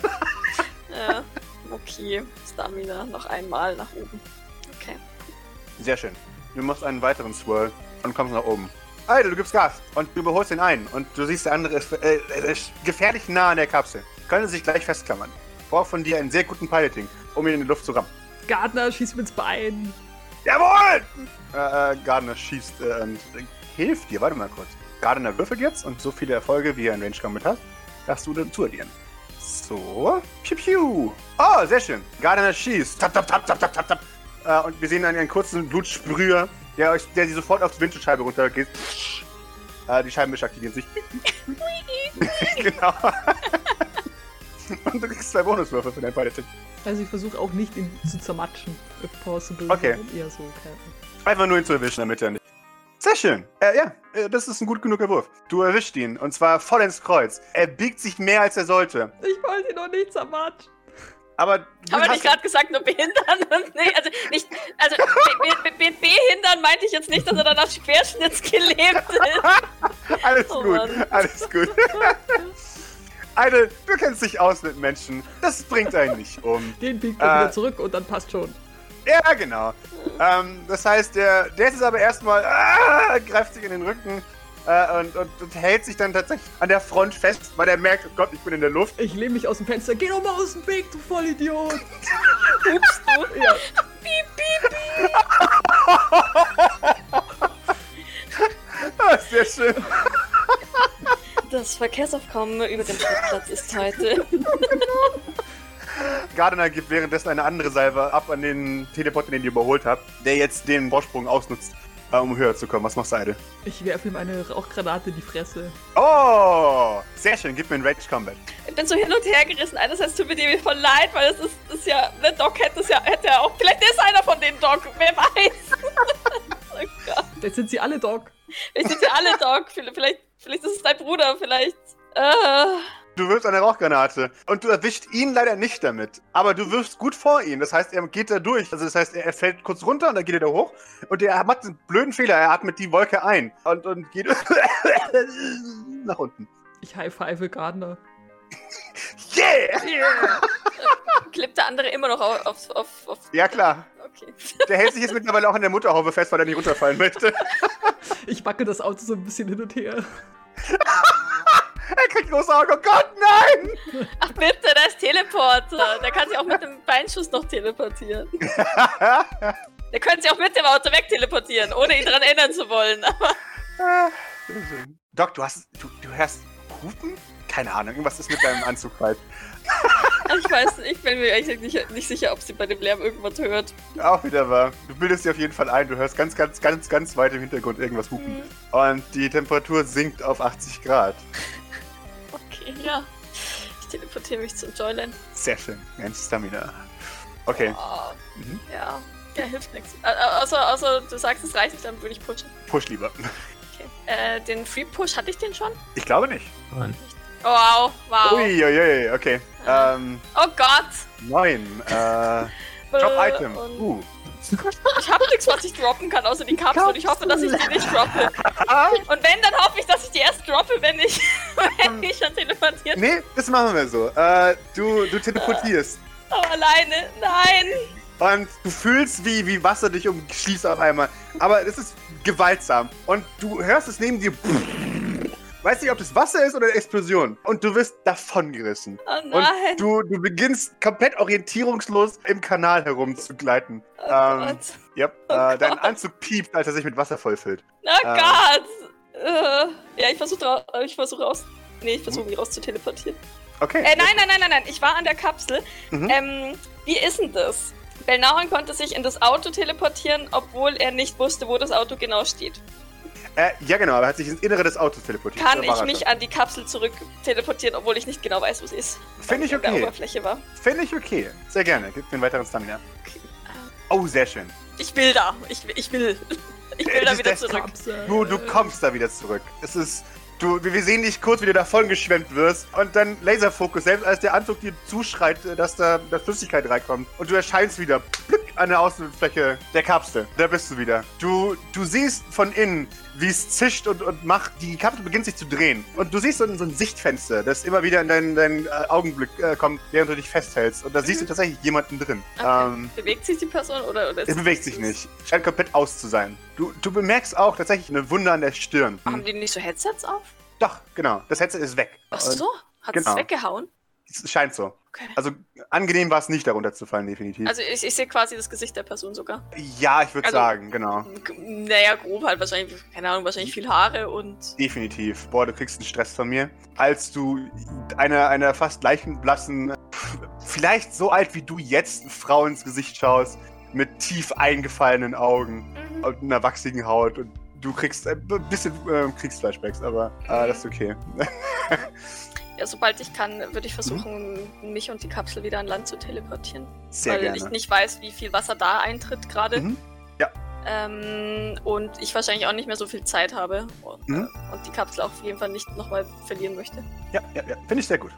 ja. Okay. Stamina noch einmal nach oben. Okay. Sehr schön. Du machst einen weiteren Swirl und kommst nach oben. Alter, du gibst Gas und du überholst den einen und du siehst, der andere ist, äh, ist gefährlich nah an der Kapsel. Könnte sich gleich festklammern. Braucht von dir einen sehr guten Piloting, um ihn in die Luft zu rammen. Gardner, schieß mir ins Bein. Jawohl! Äh, äh, Gardner schießt äh, und hilft dir. Warte mal kurz. Gardner würfelt jetzt und so viele Erfolge, wie er in Range Combat hat, darfst du dann zu addieren. So. Piu, piu. Oh, sehr schön. Gardner schießt. Tap, tap, tap, tap, tap, tap, tap. Äh, und wir sehen einen, einen kurzen Blutsprüher, der, euch, der sie sofort auf die Windschutzscheibe runtergeht. Äh, die Scheibenwischer aktivieren sich. genau. und du kriegst zwei Bonuswürfe für dein Piloting. Also ich versuche auch nicht, ihn zu zermatschen, if possible. Okay. Eher so, okay. Einfach nur ihn zu erwischen, damit er nicht. Sehr schön. Äh, ja, äh, das ist ein gut genuger Wurf. Du erwischt ihn und zwar voll ins Kreuz. Er biegt sich mehr als er sollte. Ich wollte ihn noch nicht zermatschen. Aber Haben wir nicht gerade gesagt, nur behindern? Und nee, also nicht, also be- be- be- behindern meinte ich jetzt nicht, dass er danach querschnittsgelebt ist. alles Oh gut, Mann. alles gut. Eine, du kennst dich aus mit Menschen. Das bringt einen nicht um. Den biegt er Äh. wieder zurück und dann passt schon. Ja, genau. Ähm, das heißt, der, der ist jetzt aber erstmal, ah, greift sich in den Rücken äh, und, und, und hält sich dann tatsächlich an der Front fest, weil er merkt, oh Gott, ich bin in der Luft. Ich lehne mich aus dem Fenster. Geh doch mal aus dem Weg, du Vollidiot. Hupst du? Ja. Ah, sehr schön. Das Verkehrsaufkommen über dem Schrottplatz ist heute. Gardner gibt währenddessen eine andere Salve ab an den Teleporter, den ihr überholt habt, der jetzt den Vorsprung ausnutzt, um höher zu kommen. Was machst du, Eide? Ich werfe ihm eine Rauchgranate in die Fresse. Oh, sehr schön. Gib mir einen Rage Combat. Ich bin so hin und her gerissen. Einerseits tut mir die voll leid, weil es ist, ist ja, ne, Doc hätte es ja, hätte ja auch, vielleicht ist einer von den Doc, wer weiß. oh Gott. Jetzt sind sie alle Doc. Vielleicht sind wir alle Doc, vielleicht, vielleicht, vielleicht ist es dein Bruder, vielleicht. Äh, Du wirfst eine Rauchgranate und du erwischt ihn leider nicht damit. Aber du wirfst gut vor ihn. Das heißt, er geht da durch. Also das heißt, er fällt kurz runter und dann geht er da hoch. Und er macht einen blöden Fehler. Er atmet die Wolke ein und, und geht nach unten. Ich high-five Gardner. Yeah! klebt der andere immer noch auf, auf, auf, auf Ja, klar. okay. Der hält sich jetzt mittlerweile auch an der Mutterhaube fest, weil er nicht runterfallen möchte. Ich backe das Auto so ein bisschen hin und her. Er kriegt große Augen. Oh Gott, nein! Ach bitte, der ist Teleporter. Der kann sich auch mit dem Beinschuss noch teleportieren. Der könnte sich auch mit dem Auto wegteleportieren, ohne ihn daran erinnern zu wollen. Aber. Doc, du hast. Du, du hörst Hupen? Keine Ahnung, irgendwas ist mit deinem Anzug falsch. ich weiß, ich bin mir eigentlich nicht, nicht sicher, ob sie bei dem Lärm irgendwas hört. Auch wieder wahr. Du bildest dir auf jeden Fall ein, du hörst ganz, ganz, ganz, ganz weit im Hintergrund irgendwas hupen. Und die Temperatur sinkt auf 80 Grad. Okay, ja. Ich teleportiere mich zum Joyland. Sehr schön. Ganz Stamina. Okay. Oh, Mhm. ja. Ja, hilft nichts. Außer, außer du sagst, es reicht nicht, dann würde ich pushen. Push lieber. Okay. Äh, den Free Push, hatte ich den schon? Ich glaube nicht. Nein. Oh, wow, wow. Uiuiui, okay. Ähm, Oh Gott. neun. Äh, Drop Äh, Item. Uh. Ich habe nichts, was ich droppen kann, außer die Kapsel. Und ich hoffe, dass ich die nicht droppe. Und wenn, dann hoffe ich, dass ich die erst droppe, wenn ich, wenn ich schon teleportiert bin. Nee, das machen wir so. Äh, du, du teleportierst. Aber alleine. Nein. Und du fühlst, wie, wie Wasser dich umschließt auf einmal. Aber es ist gewaltsam. Und du hörst es neben dir. Weißt nicht, ob das Wasser ist oder eine Explosion. Und du wirst davongerissen. Oh Und nein. du, du beginnst komplett orientierungslos im Kanal herumzugleiten. oh ähm, Gott. Yep. Oh äh, dein. Anzug piept, als er sich mit Wasser vollfüllt. Oh ähm, Gott. Äh, ja, ich versuche ich versuch raus. Nee, ich versuche mich raus zu teleportieren. Okay. Äh, nein, nein, nein, nein, nein. Ich war an der Kapsel. Mhm. Ähm, wie ist denn das? Belnahon konnte sich in das Auto teleportieren, obwohl er nicht wusste, wo das Auto genau steht. Äh, ja, genau, aber er hat sich ins Innere des Autos teleportiert. Kann ich mich an die Kapsel zurück teleportieren, obwohl ich nicht genau weiß, wo es ist? Finde ich okay. Oberfläche war. Finde ich okay. Sehr gerne. Gib mir einen weiteren Stamina. Okay. Oh, sehr schön. Ich will da. Ich, will- ich will. Ich will da wieder zurück. Kapsel. Du, du kommst da wieder zurück. Es ist. Du, wir sehen dich kurz, wie du davon geschwemmt wirst. Und dann Laserfokus, selbst als der Anzug dir zuschreit, äh, dass da, da Flüssigkeit reinkommt. Und du erscheinst wieder plück, an der Außenfläche der Kapsel. Da bist du wieder. Du, du siehst von innen, wie es zischt und, und macht. Die Kapsel beginnt sich zu drehen. Und du siehst so ein, so ein Sichtfenster, das immer wieder in deinen, deinen äh, Augenblick äh, kommt, während du dich festhältst. Und da siehst du tatsächlich jemanden drin. Mhm. Okay. Ähm, bewegt sich die Person oder, oder es bewegt sich nicht. Scheint komplett aus zu sein. Du, du bemerkst auch tatsächlich eine Wunde an der Stirn. Haben die nicht so Headsets auf? Doch, genau. Das Headset ist weg. Ach so? Hat es genau. weggehauen? Es scheint so. Okay. Also angenehm war es nicht, darunter zu fallen, definitiv. Also ich, ich sehe quasi das Gesicht der Person sogar. ja, ich würde also- sagen, genau. Naja, grob halt wahrscheinlich, keine Ahnung, wahrscheinlich viel Haare und. Definitiv. Boah, du kriegst einen Stress von mir. Als du einer, einer fast leichenblassen, vielleicht so alt wie du jetzt, Frau ins Gesicht schaust, mit tief eingefallenen Augen Mhm. und einer wachsigen Haut und du kriegst ein bisschen äh, Kriegsflashbacks, aber äh, das ist okay. Ja, sobald ich kann, würde ich versuchen, mich und die Kapsel wieder an Land zu teleportieren. Sehr weil gerne. ich nicht weiß, wie viel Wasser da eintritt gerade. Mhm. Ja. Ähm, und ich wahrscheinlich auch nicht mehr so viel Zeit habe. Und, Mhm. äh, und die Kapsel auf jeden Fall nicht nochmal verlieren möchte. Ja, ja, ja. Finde ich sehr gut.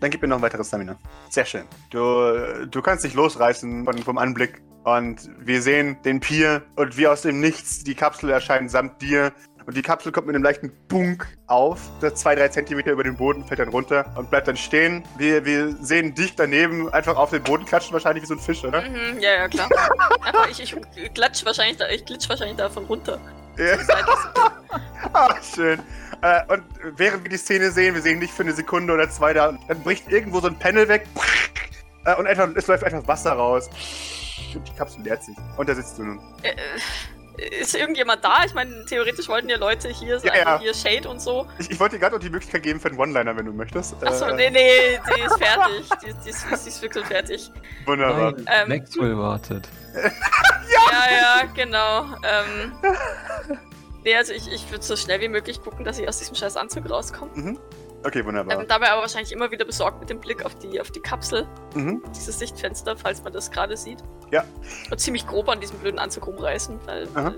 Dann gib mir noch ein weiteres Stamina. Sehr schön. Du, du kannst dich losreißen von, vom Anblick. Und wir sehen den Pier und wie aus dem Nichts die Kapsel erscheint samt dir. Und die Kapsel kommt mit einem leichten Bunk auf. Das zwei, drei Zentimeter über den Boden fällt dann runter und bleibt dann stehen. Wir, wir sehen dich daneben einfach auf den Boden klatschen, wahrscheinlich wie so ein Fisch, oder? Mhm, ja, ja, klar. Aber ich, ich klatsch wahrscheinlich da, ich glitsch wahrscheinlich davon runter. Ja. Ah, schön. Äh, und während wir die Szene sehen, wir sehen dich für eine Sekunde oder zwei da, dann bricht irgendwo so ein Panel weg. Äh, und einfach, es läuft einfach Wasser raus. Und die Kapsel leert sich. Und da sitzt du nun. Äh, ist irgendjemand da? Ich meine, theoretisch wollten ja Leute hier sein, ja. hier Shade und so. Ich, ich wollte dir gerade noch die Möglichkeit geben für einen One-Liner, wenn du möchtest. Achso, Äh, nee, nee, die ist fertig. Die, die, ist, die ist wirklich fertig. Wunderbar. Nein, Ähm, Maxwell wartet. Ja, ja, genau. Ähm, nee, also ich, ich würde so schnell wie möglich gucken, dass ich aus diesem scheiß Anzug rauskomme. Mhm. Okay, wunderbar. Ähm, dabei aber wahrscheinlich immer wieder besorgt mit dem Blick auf die, auf die Kapsel, Mhm. dieses Sichtfenster, falls man das gerade sieht. Ja. Und ziemlich grob an diesem blöden Anzug rumreißen, weil, weil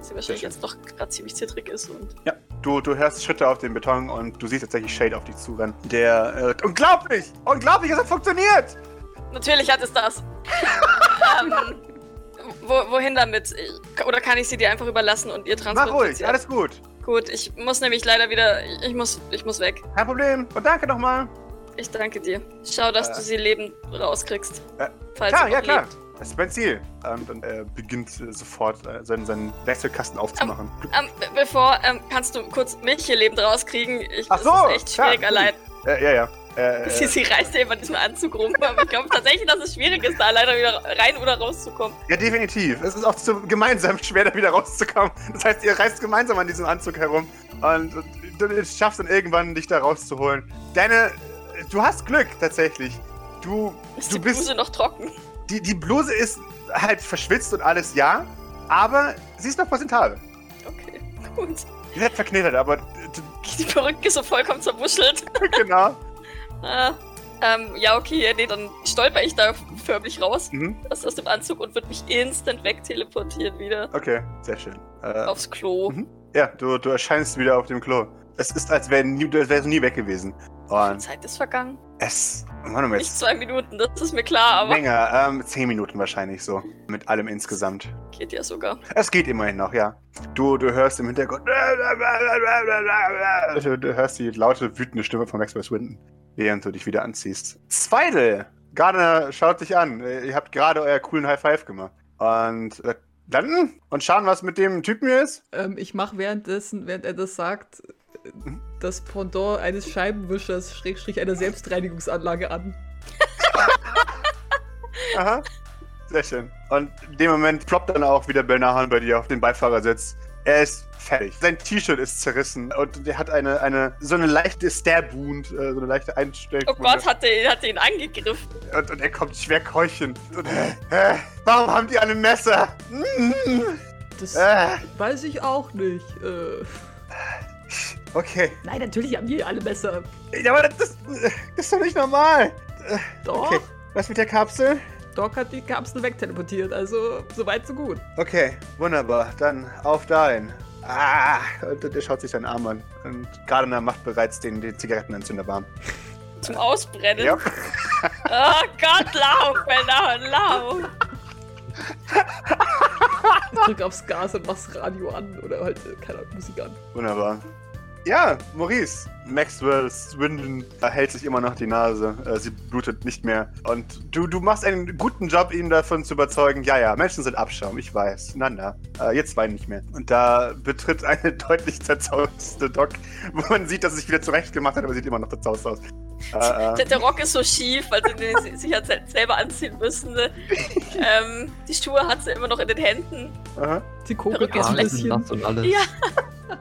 sie wahrscheinlich jetzt doch gerade ziemlich zittrig ist. Und Ja, du, du hörst Schritte auf den Beton und du siehst tatsächlich Shade auf dich zurennen. Der. Äh, unglaublich! Unglaublich, es hat funktioniert! natürlich hat es das. ähm, wo, wohin damit? Oder kann ich sie dir einfach überlassen und ihr Mach transportiert ruhig, alles gut. Gut, ich muss nämlich leider wieder. Ich muss, ich muss weg. Kein Problem. Und danke nochmal. Ich danke dir. Schau, dass Äh. du sie lebend rauskriegst. Äh, falls Klar, ja klar. lebt. Das ist mein Ziel. Und dann äh, beginnt äh, sofort äh, seinen, seinen Werkzeugkasten aufzumachen. Ähm, be- bevor, ähm, kannst du kurz mich hier lebend rauskriegen? Ich, Ach das so, ist echt klar, schwierig allein. Äh, ja, ja. Äh, Sie, reißt ja immer in diesem Anzug rum, aber ich glaube tatsächlich, dass es schwierig ist, da alleine wieder rein oder rauszukommen. ja, definitiv. Es ist auch zu, gemeinsam schwer, da wieder rauszukommen. Das heißt, ihr reist gemeinsam an diesem Anzug herum und, und du schaffst dann irgendwann, dich da rauszuholen. Deine. Du hast Glück, tatsächlich. Du, Ist du die bist. Bluse noch trocken? Die, die Bluse ist halt verschwitzt und alles, ja. Aber sie ist noch präsentabel. Okay, gut. Die wird verknittert, aber. Die Perücke ist so vollkommen zerwuschelt. genau. Ah, Ähm, ja, okay, nee, dann stolper ich da förmlich raus Mhm. aus, aus dem Anzug und würde mich instant wegteleportieren wieder Okay, sehr schön. Äh, aufs Klo. Mhm. ja, du, du erscheinst wieder auf dem Klo. Es ist, als wäre du nie weg gewesen. Die Und Zeit ist vergangen. Es. Warte mal Nicht jetzt. zwei Minuten, das ist mir klar, aber Länger, ähm, zehn Minuten wahrscheinlich so. Mit allem insgesamt. geht ja sogar. Es geht immerhin noch, ja. Du, du hörst im Hintergrund. Du, du hörst die laute, wütende Stimme von Maxwell Swinton, während du dich wieder anziehst. Zweidel! Gardner schaut dich an. Ihr habt gerade euer coolen High Five gemacht. Und äh, landen und schauen, was mit dem Typen hier ist. Ähm, ich mache währenddessen, während er das sagt, äh, Mhm. Das Pendant eines Scheibenwischers, Schrägstrich einer Selbstreinigungsanlage an. Aha. Sehr schön. Und in dem Moment ploppt dann auch wieder Belnahan bei dir auf den Beifahrersitz. Er ist fertig. Sein T-Shirt ist zerrissen und er hat eine, eine so eine leichte Stab-Wound, äh, so eine leichte Einstellung. Oh Gott, hat er, hat ihn angegriffen. Und, und er kommt schwer keuchend. Und, äh, äh, warum haben die alle Messer? Das äh, weiß ich auch nicht. Äh, okay. nein, natürlich haben die alle Messer. Ja, aber das, das ist doch nicht normal. Doch, Okay. Was mit der Kapsel? Doc hat die Kapsel wegteleportiert, also soweit so gut. Okay, wunderbar. Dann auf dahin. Ah, und er schaut sich seinen Arm an. Und Gardner macht bereits den, den Zigarettenentzünder warm. Zum Ausbrennen. Ja. Oh Gott, lauf, Männer, lauf. Ich drück aufs Gas und mach's Radio an oder halt, äh, keine Ahnung, Musik an. Wunderbar. Ja, Maurice. Maxwell Swindon hält sich immer noch die Nase. Äh, sie blutet nicht mehr. Und du, du machst einen guten Job, ihn davon zu überzeugen. Ja, ja, Menschen sind Abschaum, ich weiß. Nanda. Äh, jetzt weinen nicht mehr. Und da betritt eine deutlich zerzauste Doc, wo man sieht, dass er sich wieder zurechtgemacht hat, aber sieht immer noch zerzaust aus. Äh, Der, äh, der Rock ist so schief, weil sie sich hat se- selber anziehen müssen. Ne? ähm, die Schuhe hat sie immer noch in den Händen. aha. Die noch ist ein schlecht. bisschen. nass und alles. Ja.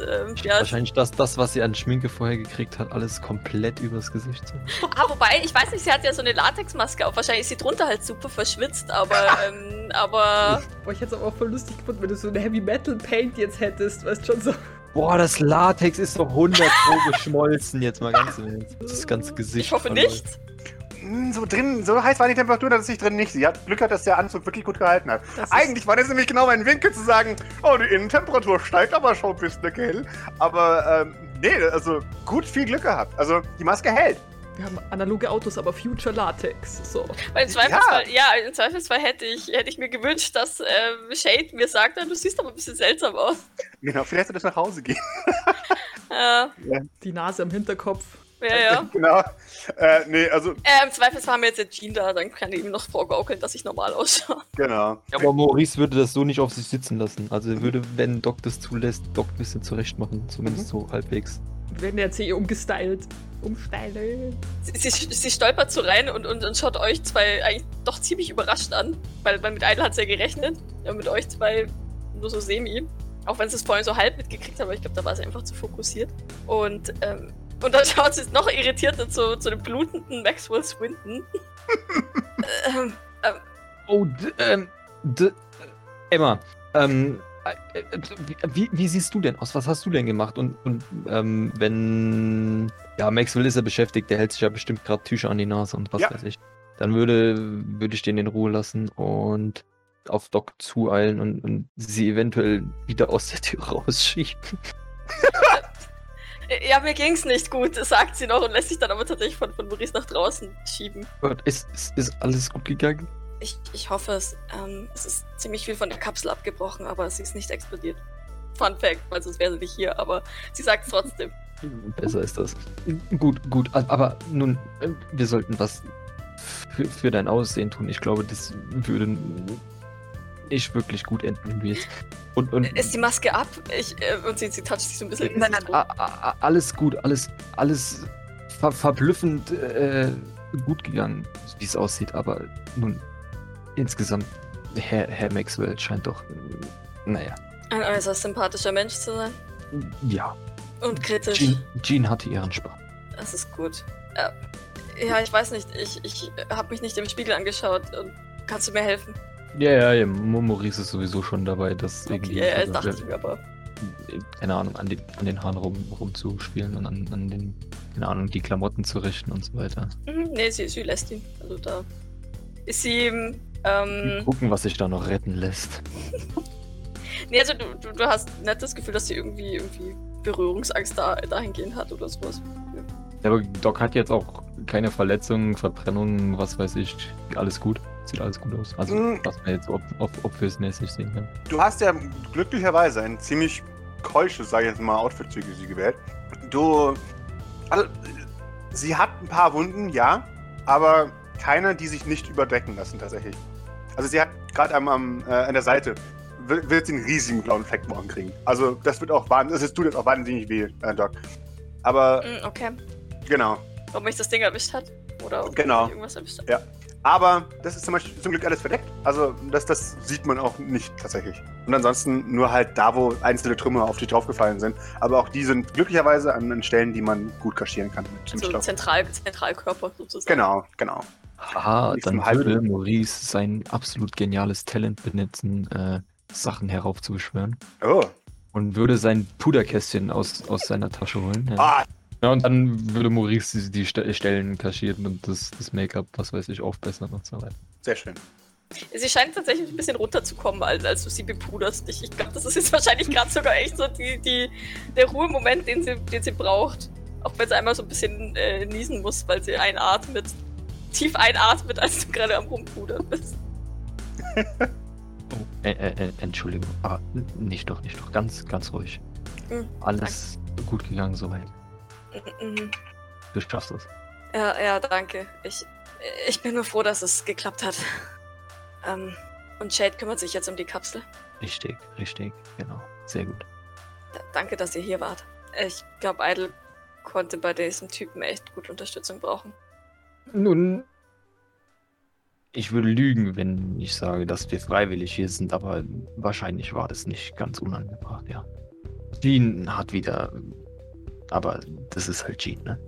Und, ähm, ja, Wahrscheinlich das, das, was sie an Schminke vorher gekriegt hat, alles komplett übers Gesicht. Ah, wobei, ich weiß nicht, sie hat ja so eine Latexmaske auf. Wahrscheinlich ist sie drunter halt super verschwitzt, aber, ähm, aber Boah, ich hätte es aber auch voll lustig gefunden, wenn du so eine Heavy Metal Paint jetzt hättest, weißt schon so. Boah, das Latex ist doch 100 Pro geschmolzen, jetzt mal ganz im Ernst. Das ganze Gesicht. ich hoffe nicht. So drin, so heiß war die Temperatur, dass es sich drin nicht. Sie hat Glück gehabt, dass der Anzug wirklich gut gehalten hat. Eigentlich war das nämlich genau mein Winkel zu sagen, oh, die Innentemperatur steigt aber schon ein bisschen, gell? Aber, ähm, nee, also gut viel Glück gehabt. Also, die Maske hält. Wir haben analoge Autos, aber Future Latex. So. Weil im Zweifelsfall, ja, im Zweifelsfall hätte ich, hätte ich mir gewünscht, dass ähm, Shade mir sagt, "Ah, du siehst aber ein bisschen seltsam aus. Genau, vielleicht hätte das nach Hause gehen. Ja, Die Nase am Hinterkopf. Ja, ja. genau. Äh, nee, also, Äh, Im Zweifelsfall haben wir jetzt den Jean da, dann kann ich ihm noch vorgaukeln, dass ich normal ausschaue. genau. Aber Maurice würde das so nicht auf sich sitzen lassen. Also er würde, wenn Doc das zulässt, Doc ein bisschen zurecht machen. Zumindest so halbwegs. Wir werden jetzt hier umgestylt. Umstylen. Sie, sie, sie stolpert so rein und, und, und schaut euch zwei eigentlich doch ziemlich überrascht an. Weil, weil mit Idle hat sie ja gerechnet. Ja, mit euch zwei nur so semi. Auch wenn sie es vorhin so halb mitgekriegt hat, aber ich glaube, da war sie einfach zu fokussiert. Und, ähm, und dann schaut sie noch irritierter zu, zu dem blutenden Maxwell Swinton. ähm, ähm, Oh, d ähm, d Emma, ähm, äh, äh, wie, wie siehst du denn aus? Was hast du denn gemacht? Und, und ähm, wenn. Ja, Maxwell ist ja beschäftigt, der hält sich ja bestimmt gerade Tücher an die Nase und was Ja. weiß ich. Dann würde, würde ich den in Ruhe lassen und auf Doc zueilen und, und sie eventuell wieder aus der Tür rausschieben. ja, mir ging's nicht gut, sagt sie noch und lässt sich dann aber tatsächlich von, von Maurice nach draußen schieben. Gott, Ist, ist, ist alles gut gegangen? Ich, ich hoffe es. Ähm, es ist ziemlich viel von der Kapsel abgebrochen, aber sie ist nicht explodiert. Fun Fact, weil sonst wäre sie nicht hier, aber sie sagt es trotzdem. Besser ist das. Gut, gut, aber nun, äh, wir sollten was für, für dein Aussehen tun. Ich glaube, das würde nicht wirklich gut enden, wenn wir jetzt. Und, und Ist die Maske ab? Ich, äh, und sie, sie toucht sich so ein bisschen. nein, nein, a- a- a- alles gut, alles, alles ver verblüffend äh, gut gegangen, wie es aussieht, aber nun, insgesamt, Herr, Herr Maxwell scheint doch, äh, naja, Ein äußerst sympathischer Mensch zu sein. ja, Und kritisch. Jean, Jean hatte ihren Spaß. Das ist gut. Äh, ja, ich weiß nicht. Ich, ich habe mich nicht im Spiegel angeschaut. Und kannst du mir helfen? Ja, ja, ja, Maurice ist sowieso schon dabei, das Okay, irgendwie. ja, ja, also, dachte ich mir aber. keine Ahnung, an den, an den Haaren rum, rumzuspielen und an, an den keine Ahnung, die Klamotten zu richten und so weiter. Mhm, nee, sie, sie lässt ihn. Also da ist sie. Ähm, Gucken, was sich da noch retten lässt. nee, also du, du, du hast nicht das Gefühl, dass sie irgendwie, irgendwie Berührungsangst da, dahingehend hat oder sowas. Ja, aber Doc hat jetzt auch keine Verletzungen, Verbrennungen, was weiß ich. Alles gut. Sieht alles gut aus. Also, Mm. was man jetzt ob, ob, obviousmäßig sehen kann. Du hast ja glücklicherweise ein ziemlich keusches, sag ich jetzt mal, Outfit für sie gewählt. Du. Also, sie hat ein paar Wunden, ja, aber keine, die sich nicht überdecken lassen, tatsächlich. Also, sie hat gerade am, am, äh, an der Seite. Wird, sie einen riesigen blauen Fleck morgen kriegen. Also, das wird auch wahnsinnig. Das tut jetzt auch wahnsinnig weh, äh, Doc. Aber, Mhm, okay. genau. Ob mich das Ding erwischt hat? Oder ob Genau. mich irgendwas erwischt hat? Aber das ist zum Beispiel zum Glück alles verdeckt. Also das, das sieht man auch nicht tatsächlich. Und ansonsten nur halt da, wo einzelne Trümmer auf dich draufgefallen sind. Aber auch die sind glücklicherweise an, an Stellen, die man gut kaschieren kann mit dem So Stoff. Zentral, Zentralkörper sozusagen. Genau, genau. Haha, Nicht dann würde Maurice sein absolut geniales Talent benutzen, äh, Sachen heraufzubeschwören. Oh. Und würde sein Puderkästchen aus, aus seiner Tasche holen. Ja. Ah, ja, und dann würde Maurice die, die Ste- Stellen kaschieren und das, das Make-up, was weiß ich, aufbessern und so weiter. sehr schön. Sie scheint tatsächlich ein bisschen runterzukommen, als, als du sie bepuderst. Ich, ich glaube, das ist jetzt wahrscheinlich gerade sogar echt so die, die, der Ruhemoment, den sie, den sie braucht. Auch wenn sie einmal so ein bisschen äh, niesen muss, weil sie einatmet. Tief einatmet, als du gerade am Rumpudern bist. Oh, äh, äh, äh, Entschuldigung, n- nicht doch, nicht doch, ganz, ganz ruhig. Mhm, Alles gut gegangen soweit. Mhm. Du schaffst es. Ja, ja, danke. Ich, ich bin nur froh, dass es geklappt hat. Ähm, und Shade kümmert sich jetzt um die Kapsel. Richtig, richtig, genau. Sehr gut. D danke, dass ihr hier wart. Ich glaube, Idle konnte bei diesem Typen echt gut Unterstützung brauchen. Nun, ich würde lügen, wenn ich sage, dass wir freiwillig hier sind, aber wahrscheinlich war das nicht ganz unangebracht, ja. Jean hat wieder. Aber das ist halt Jean, ne?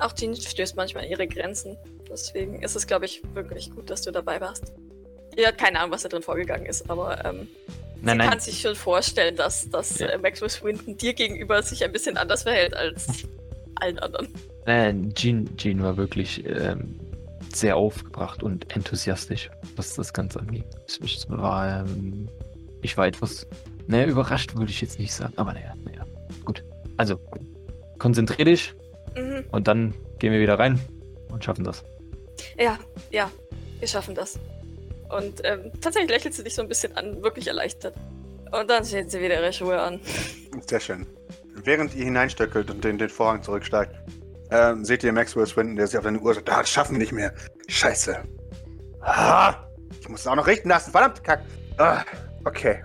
Auch Jean stößt manchmal an ihre Grenzen. Deswegen ist es, glaube ich, wirklich gut, dass du dabei warst. Ihr hat keine Ahnung, was da drin vorgegangen ist, aber ähm, Nein, sie nein. kann sich schon vorstellen, dass, dass Ja. äh, Maxwell Swinton dir gegenüber sich ein bisschen anders verhält als allen anderen. Nein, Jean, Jean war wirklich ähm, sehr aufgebracht und enthusiastisch, was das Ganze angeht. Ich, war, ähm, ich war etwas, naja, überrascht würde ich jetzt nicht sagen, aber naja, naja. Also, konzentrier dich Mhm. und dann gehen wir wieder rein und schaffen das. Ja, ja, wir schaffen das. Und ähm, tatsächlich lächelt sie dich so ein bisschen an, wirklich erleichtert. Und dann steht sie wieder ihre Schuhe an. Sehr schön. Während ihr hineinstöckelt und den, den Vorhang zurücksteigt, ähm, seht ihr Maxwell Swinton, der sich auf deine Uhr sagt, ah, das schaffen wir nicht mehr. Scheiße. Ah, ich muss es auch noch richten lassen. Verdammt, Kack. Ah, okay.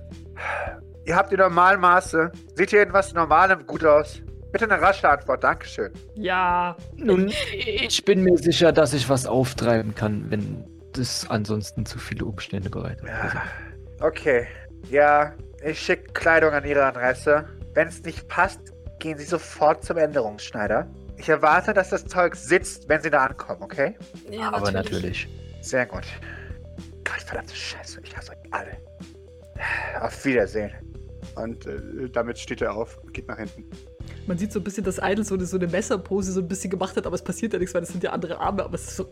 Ihr habt die normalen Maße. Sieht hier irgendwas Normalem gut aus? Bitte eine rasche Antwort. Dankeschön. Ja, Nun, ich bin mir sicher, dass ich was auftreiben kann, wenn das ansonsten zu viele Umstände bereitet. Ja. Okay. Ja, ich schicke Kleidung an Ihre Adresse. Wenn es nicht passt, gehen Sie sofort zum Änderungsschneider. Ich erwarte, dass das Zeug sitzt, wenn Sie da ankommen, okay? Ja, aber natürlich. Sehr gut. Gott, verdammte Scheiße, ich hasse euch alle. Auf Wiedersehen. Und äh, damit steht er auf und geht nach hinten. man sieht so ein bisschen, dass Idle so eine, so eine Messerpose so ein bisschen gemacht hat, aber es passiert ja nichts, weil das sind ja andere Arme, aber es ist so.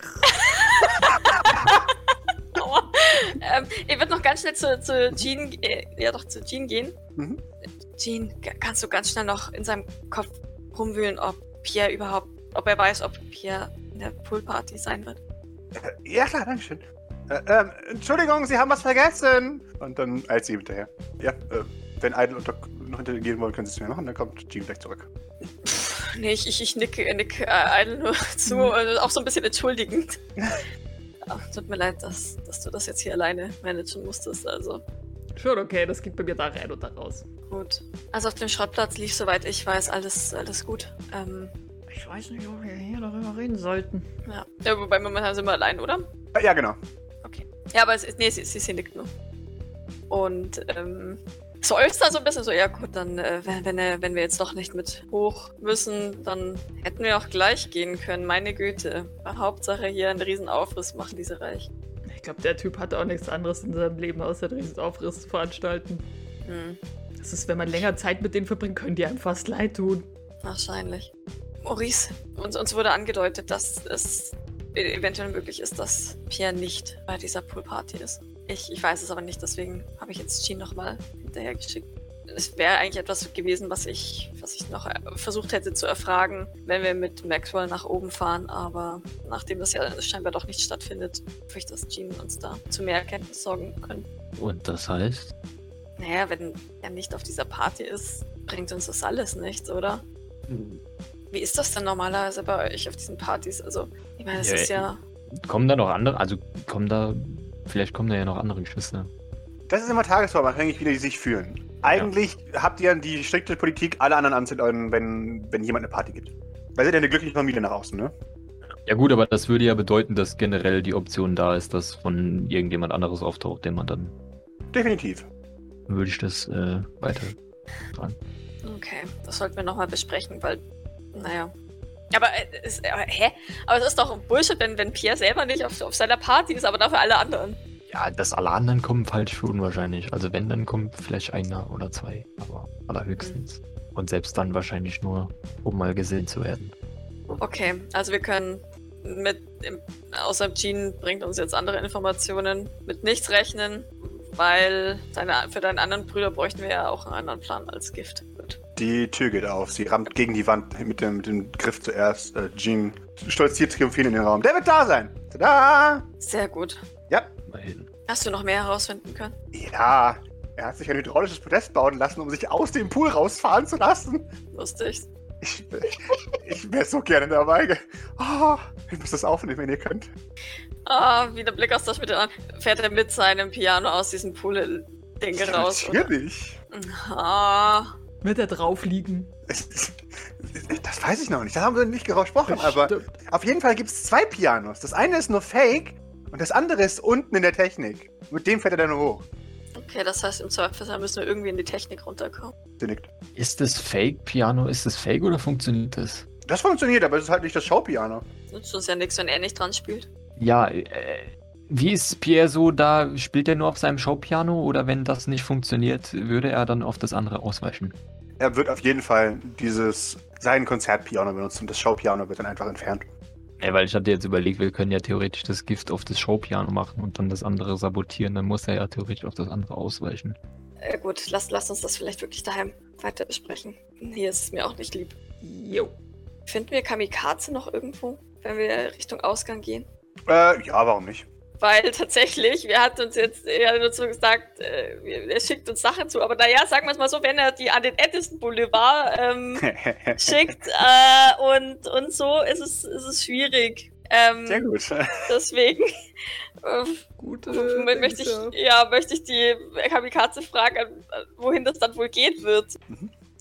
Aua. ähm, ihr wird noch ganz schnell zu, zu Jean, äh, ja doch, zu Jean gehen. Mhm. Jean, ka- kannst du ganz schnell noch in seinem Kopf rumwühlen, ob Pierre überhaupt, ob er weiß, ob Pierre in der Poolparty sein wird? Äh, ja, klar, danke schön. Äh, ähm, Entschuldigung, Sie haben was vergessen. Und dann eilt sie ihm hinterher. Ja, äh, wenn Idle und Doc noch hintergehen wollen, können Sie es mir machen, dann kommt Jean gleich zurück. Nee, ich, ich, ich nicke, nick, äh, Idle nur zu, also auch so ein bisschen entschuldigend. Ach, tut mir leid, dass, dass du das jetzt hier alleine managen musstest, also Schon okay, das geht bei mir da rein und da raus. gut. Also auf dem Schrottplatz lief, soweit ich weiß, alles, alles gut. Ähm, Ich weiß nicht, ob wir hier darüber reden sollten. ja. ja, wobei momentan sind wir allein, oder? Äh, ja, genau. Ja, aber es ist, nee, sie, sie, sie nickt nur. Und, ähm, seufzt da so ein bisschen so, ja gut, dann, äh, wenn, äh, wenn wir jetzt doch nicht mit hoch müssen, dann hätten wir auch gleich gehen können, meine Güte. Hauptsache hier einen riesen Aufriss machen diese reich. Ich glaube, der Typ hat auch nichts anderes in seinem Leben außer den Riesenaufriss veranstalten. Hm. Das ist, wenn man länger Zeit mit denen verbringt, können die einem fast leid tun. Wahrscheinlich. Maurice, uns, uns wurde angedeutet, dass es e- eventuell möglich ist, dass Pierre nicht bei dieser Poolparty ist. Ich, ich weiß es aber nicht, deswegen habe ich jetzt Jean nochmal hinterhergeschickt. Es wäre eigentlich etwas gewesen, was ich, was ich noch äh, versucht hätte zu erfragen, wenn wir mit Maxwell nach oben fahren, aber nachdem das ja scheinbar doch nicht stattfindet, hoffe ich, dass Jean uns da zu mehr Erkenntnis sorgen können. Und das heißt? Naja, wenn er nicht auf dieser Party ist, bringt uns das alles nichts, oder? Wie ist das denn normalerweise bei euch auf diesen Partys? Also, ich meine, es Ja, ist ja. Kommen da noch andere, also kommen da, vielleicht kommen da ja noch andere Geschwister. Das ist immer tagesformabhängig, wie die sich fühlen. Eigentlich habt ihr die strikte Politik, alle anderen anzuleiten, wenn, wenn jemand eine Party gibt. Weil seid ja eine glückliche Familie nach außen, ne? Ja gut, aber das würde ja bedeuten, dass generell die Option da ist, dass von irgendjemand anderes auftaucht, den man dann, Definitiv. dann würde ich das äh, weiter. Okay, das sollten wir nochmal besprechen, weil. Naja. Aber, äh, ist, aber, hä? Aber es ist doch Bullshit, wenn, wenn Pierre selber nicht auf, auf seiner Party ist, aber dafür alle anderen. Ja, dass alle anderen kommen, falsch für unwahrscheinlich. Also wenn, dann kommt vielleicht einer oder zwei, aber allerhöchstens. Und selbst dann wahrscheinlich nur, um mal gesehen zu werden. Okay, also wir können mit, im, außer Jean bringt uns jetzt andere Informationen, mit nichts rechnen, weil deine, für deinen anderen Brüder bräuchten wir ja auch einen anderen Plan als Gift. Gut. Die Tür geht auf. Sie rammt gegen die Wand mit dem, mit dem Griff zuerst. Äh, Jean stolziert triumphierend in den Raum. Der wird da sein! Tada! Sehr gut. Ja. Immerhin. Hast du noch mehr herausfinden können? Ja. Er hat sich ein hydraulisches Podest bauen lassen, um sich aus dem Pool rausfahren zu lassen. Lustig. Ich, ich wäre so gerne dabei. Oh, ich muss das aufnehmen, wenn ihr könnt. Ah, wie der Blick aus der Mitte an. Fährt er mit seinem Piano aus diesem Pool-Ding raus? oder? Natürlich. Ah, Wird er drauf liegen? Das weiß ich noch nicht. Das haben wir nicht gesprochen. Aber Stimmt. auf jeden Fall gibt es zwei Pianos. Das eine ist nur Fake und das andere ist unten in der Technik. Mit dem fährt er dann hoch. okay, das heißt, im Zweifelsfall müssen wir irgendwie in die Technik runterkommen. Sie nickt. Ist das Fake-Piano? Ist das Fake oder funktioniert das? Das funktioniert, aber es ist halt nicht das Showpiano. Nützt uns ja nichts, wenn er nicht dran spielt. Ja, äh, wie ist Pierre so da? Spielt er nur auf seinem Showpiano oder wenn das nicht funktioniert, würde er dann auf das andere ausweichen? Er wird auf jeden Fall dieses sein Konzertpiano benutzen und das Showpiano wird dann einfach entfernt. Ja, weil ich hatte jetzt überlegt, wir können ja theoretisch das Gift auf das Showpiano machen und dann das andere sabotieren. Dann muss er ja theoretisch auf das andere ausweichen. Äh, gut, lass, lass uns das vielleicht wirklich daheim weiter besprechen. Hier ist es mir auch nicht lieb. Jo. Finden wir Kamikaze noch irgendwo, wenn wir Richtung Ausgang gehen? Äh, ja, warum nicht? Weil tatsächlich, wir hatten uns jetzt, er hat uns so gesagt, äh, er schickt uns Sachen zu, aber naja, sagen wir es mal so, wenn er die an den Edison Boulevard ähm, schickt äh, und, und so, ist es, ist es schwierig. Ähm, Sehr gut. Deswegen äh, Gut. mö- möchte ich, ja, möchte ich die Kamikaze fragen, an- wohin das dann wohl gehen wird.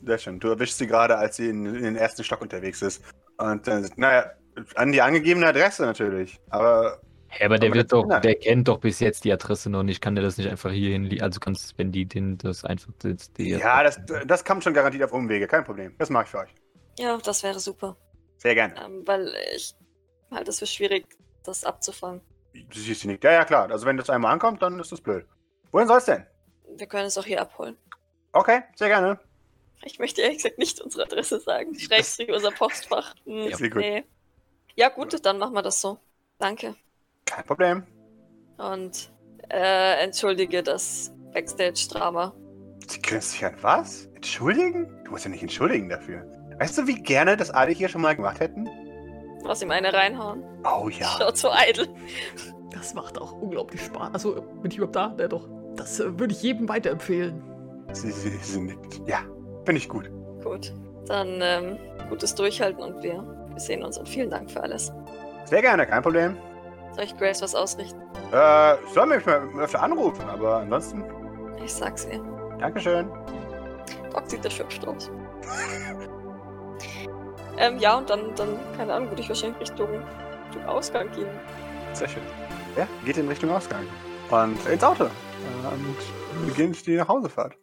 Sehr schön. Du erwischst sie gerade, als sie in, in den ersten Stock unterwegs ist. Und dann, naja, an die angegebene Adresse natürlich. Aber Hä, aber der Aber wird doch, ändert. der kennt doch bis jetzt die Adresse noch nicht. Kann der das nicht einfach hier hinlegen? Also kannst, wenn die den das einfach jetzt die ja, das, das kommt schon garantiert auf Umwege. Kein Problem. Das mache ich für euch. Ja, das wäre super. Sehr gerne. Ähm, weil ich halte es für schwierig, das abzufangen. Du siehst sie nicht. Ja, ja, klar. Also wenn das einmal ankommt, dann ist das blöd. Wohin soll's denn? Wir können es auch hier abholen. Okay, sehr gerne. Ich möchte ehrlich gesagt nicht unsere Adresse sagen. Schrägstrich unser Postfach. Hm, Ja, sehr gut. nee. Ja, gut, dann machen wir das so. Danke. Kein Problem. Und äh, entschuldige das Backstage-Drama. Sie grinst sich an. Was? Entschuldigen? Du musst ja nicht entschuldigen dafür. Weißt du, wie gerne das alle hier schon mal gemacht hätten? Was ihm eine reinhauen. Oh ja. Schaut so eitel. Das macht auch unglaublich Spaß. Also, bin ich überhaupt da? Ja, doch. Das äh, würde ich jedem weiterempfehlen. Sie, sie, sie nickt. Ja, finde ich gut. Gut. Dann ähm, gutes Durchhalten und wir, wir sehen uns und vielen Dank für alles. Sehr gerne, kein Problem. Soll ich Grace was ausrichten? Äh, ich soll mich mal öfter anrufen, aber ansonsten, Ich sag's ihr. Dankeschön. Doc sieht erschöpft aus. ähm, ja, und dann, dann, keine Ahnung, würde ich wahrscheinlich Richtung, Richtung Ausgang gehen. Sehr schön. Ja, geht in Richtung Ausgang. Und ins Auto. Und beginnt die Nachhausefahrt.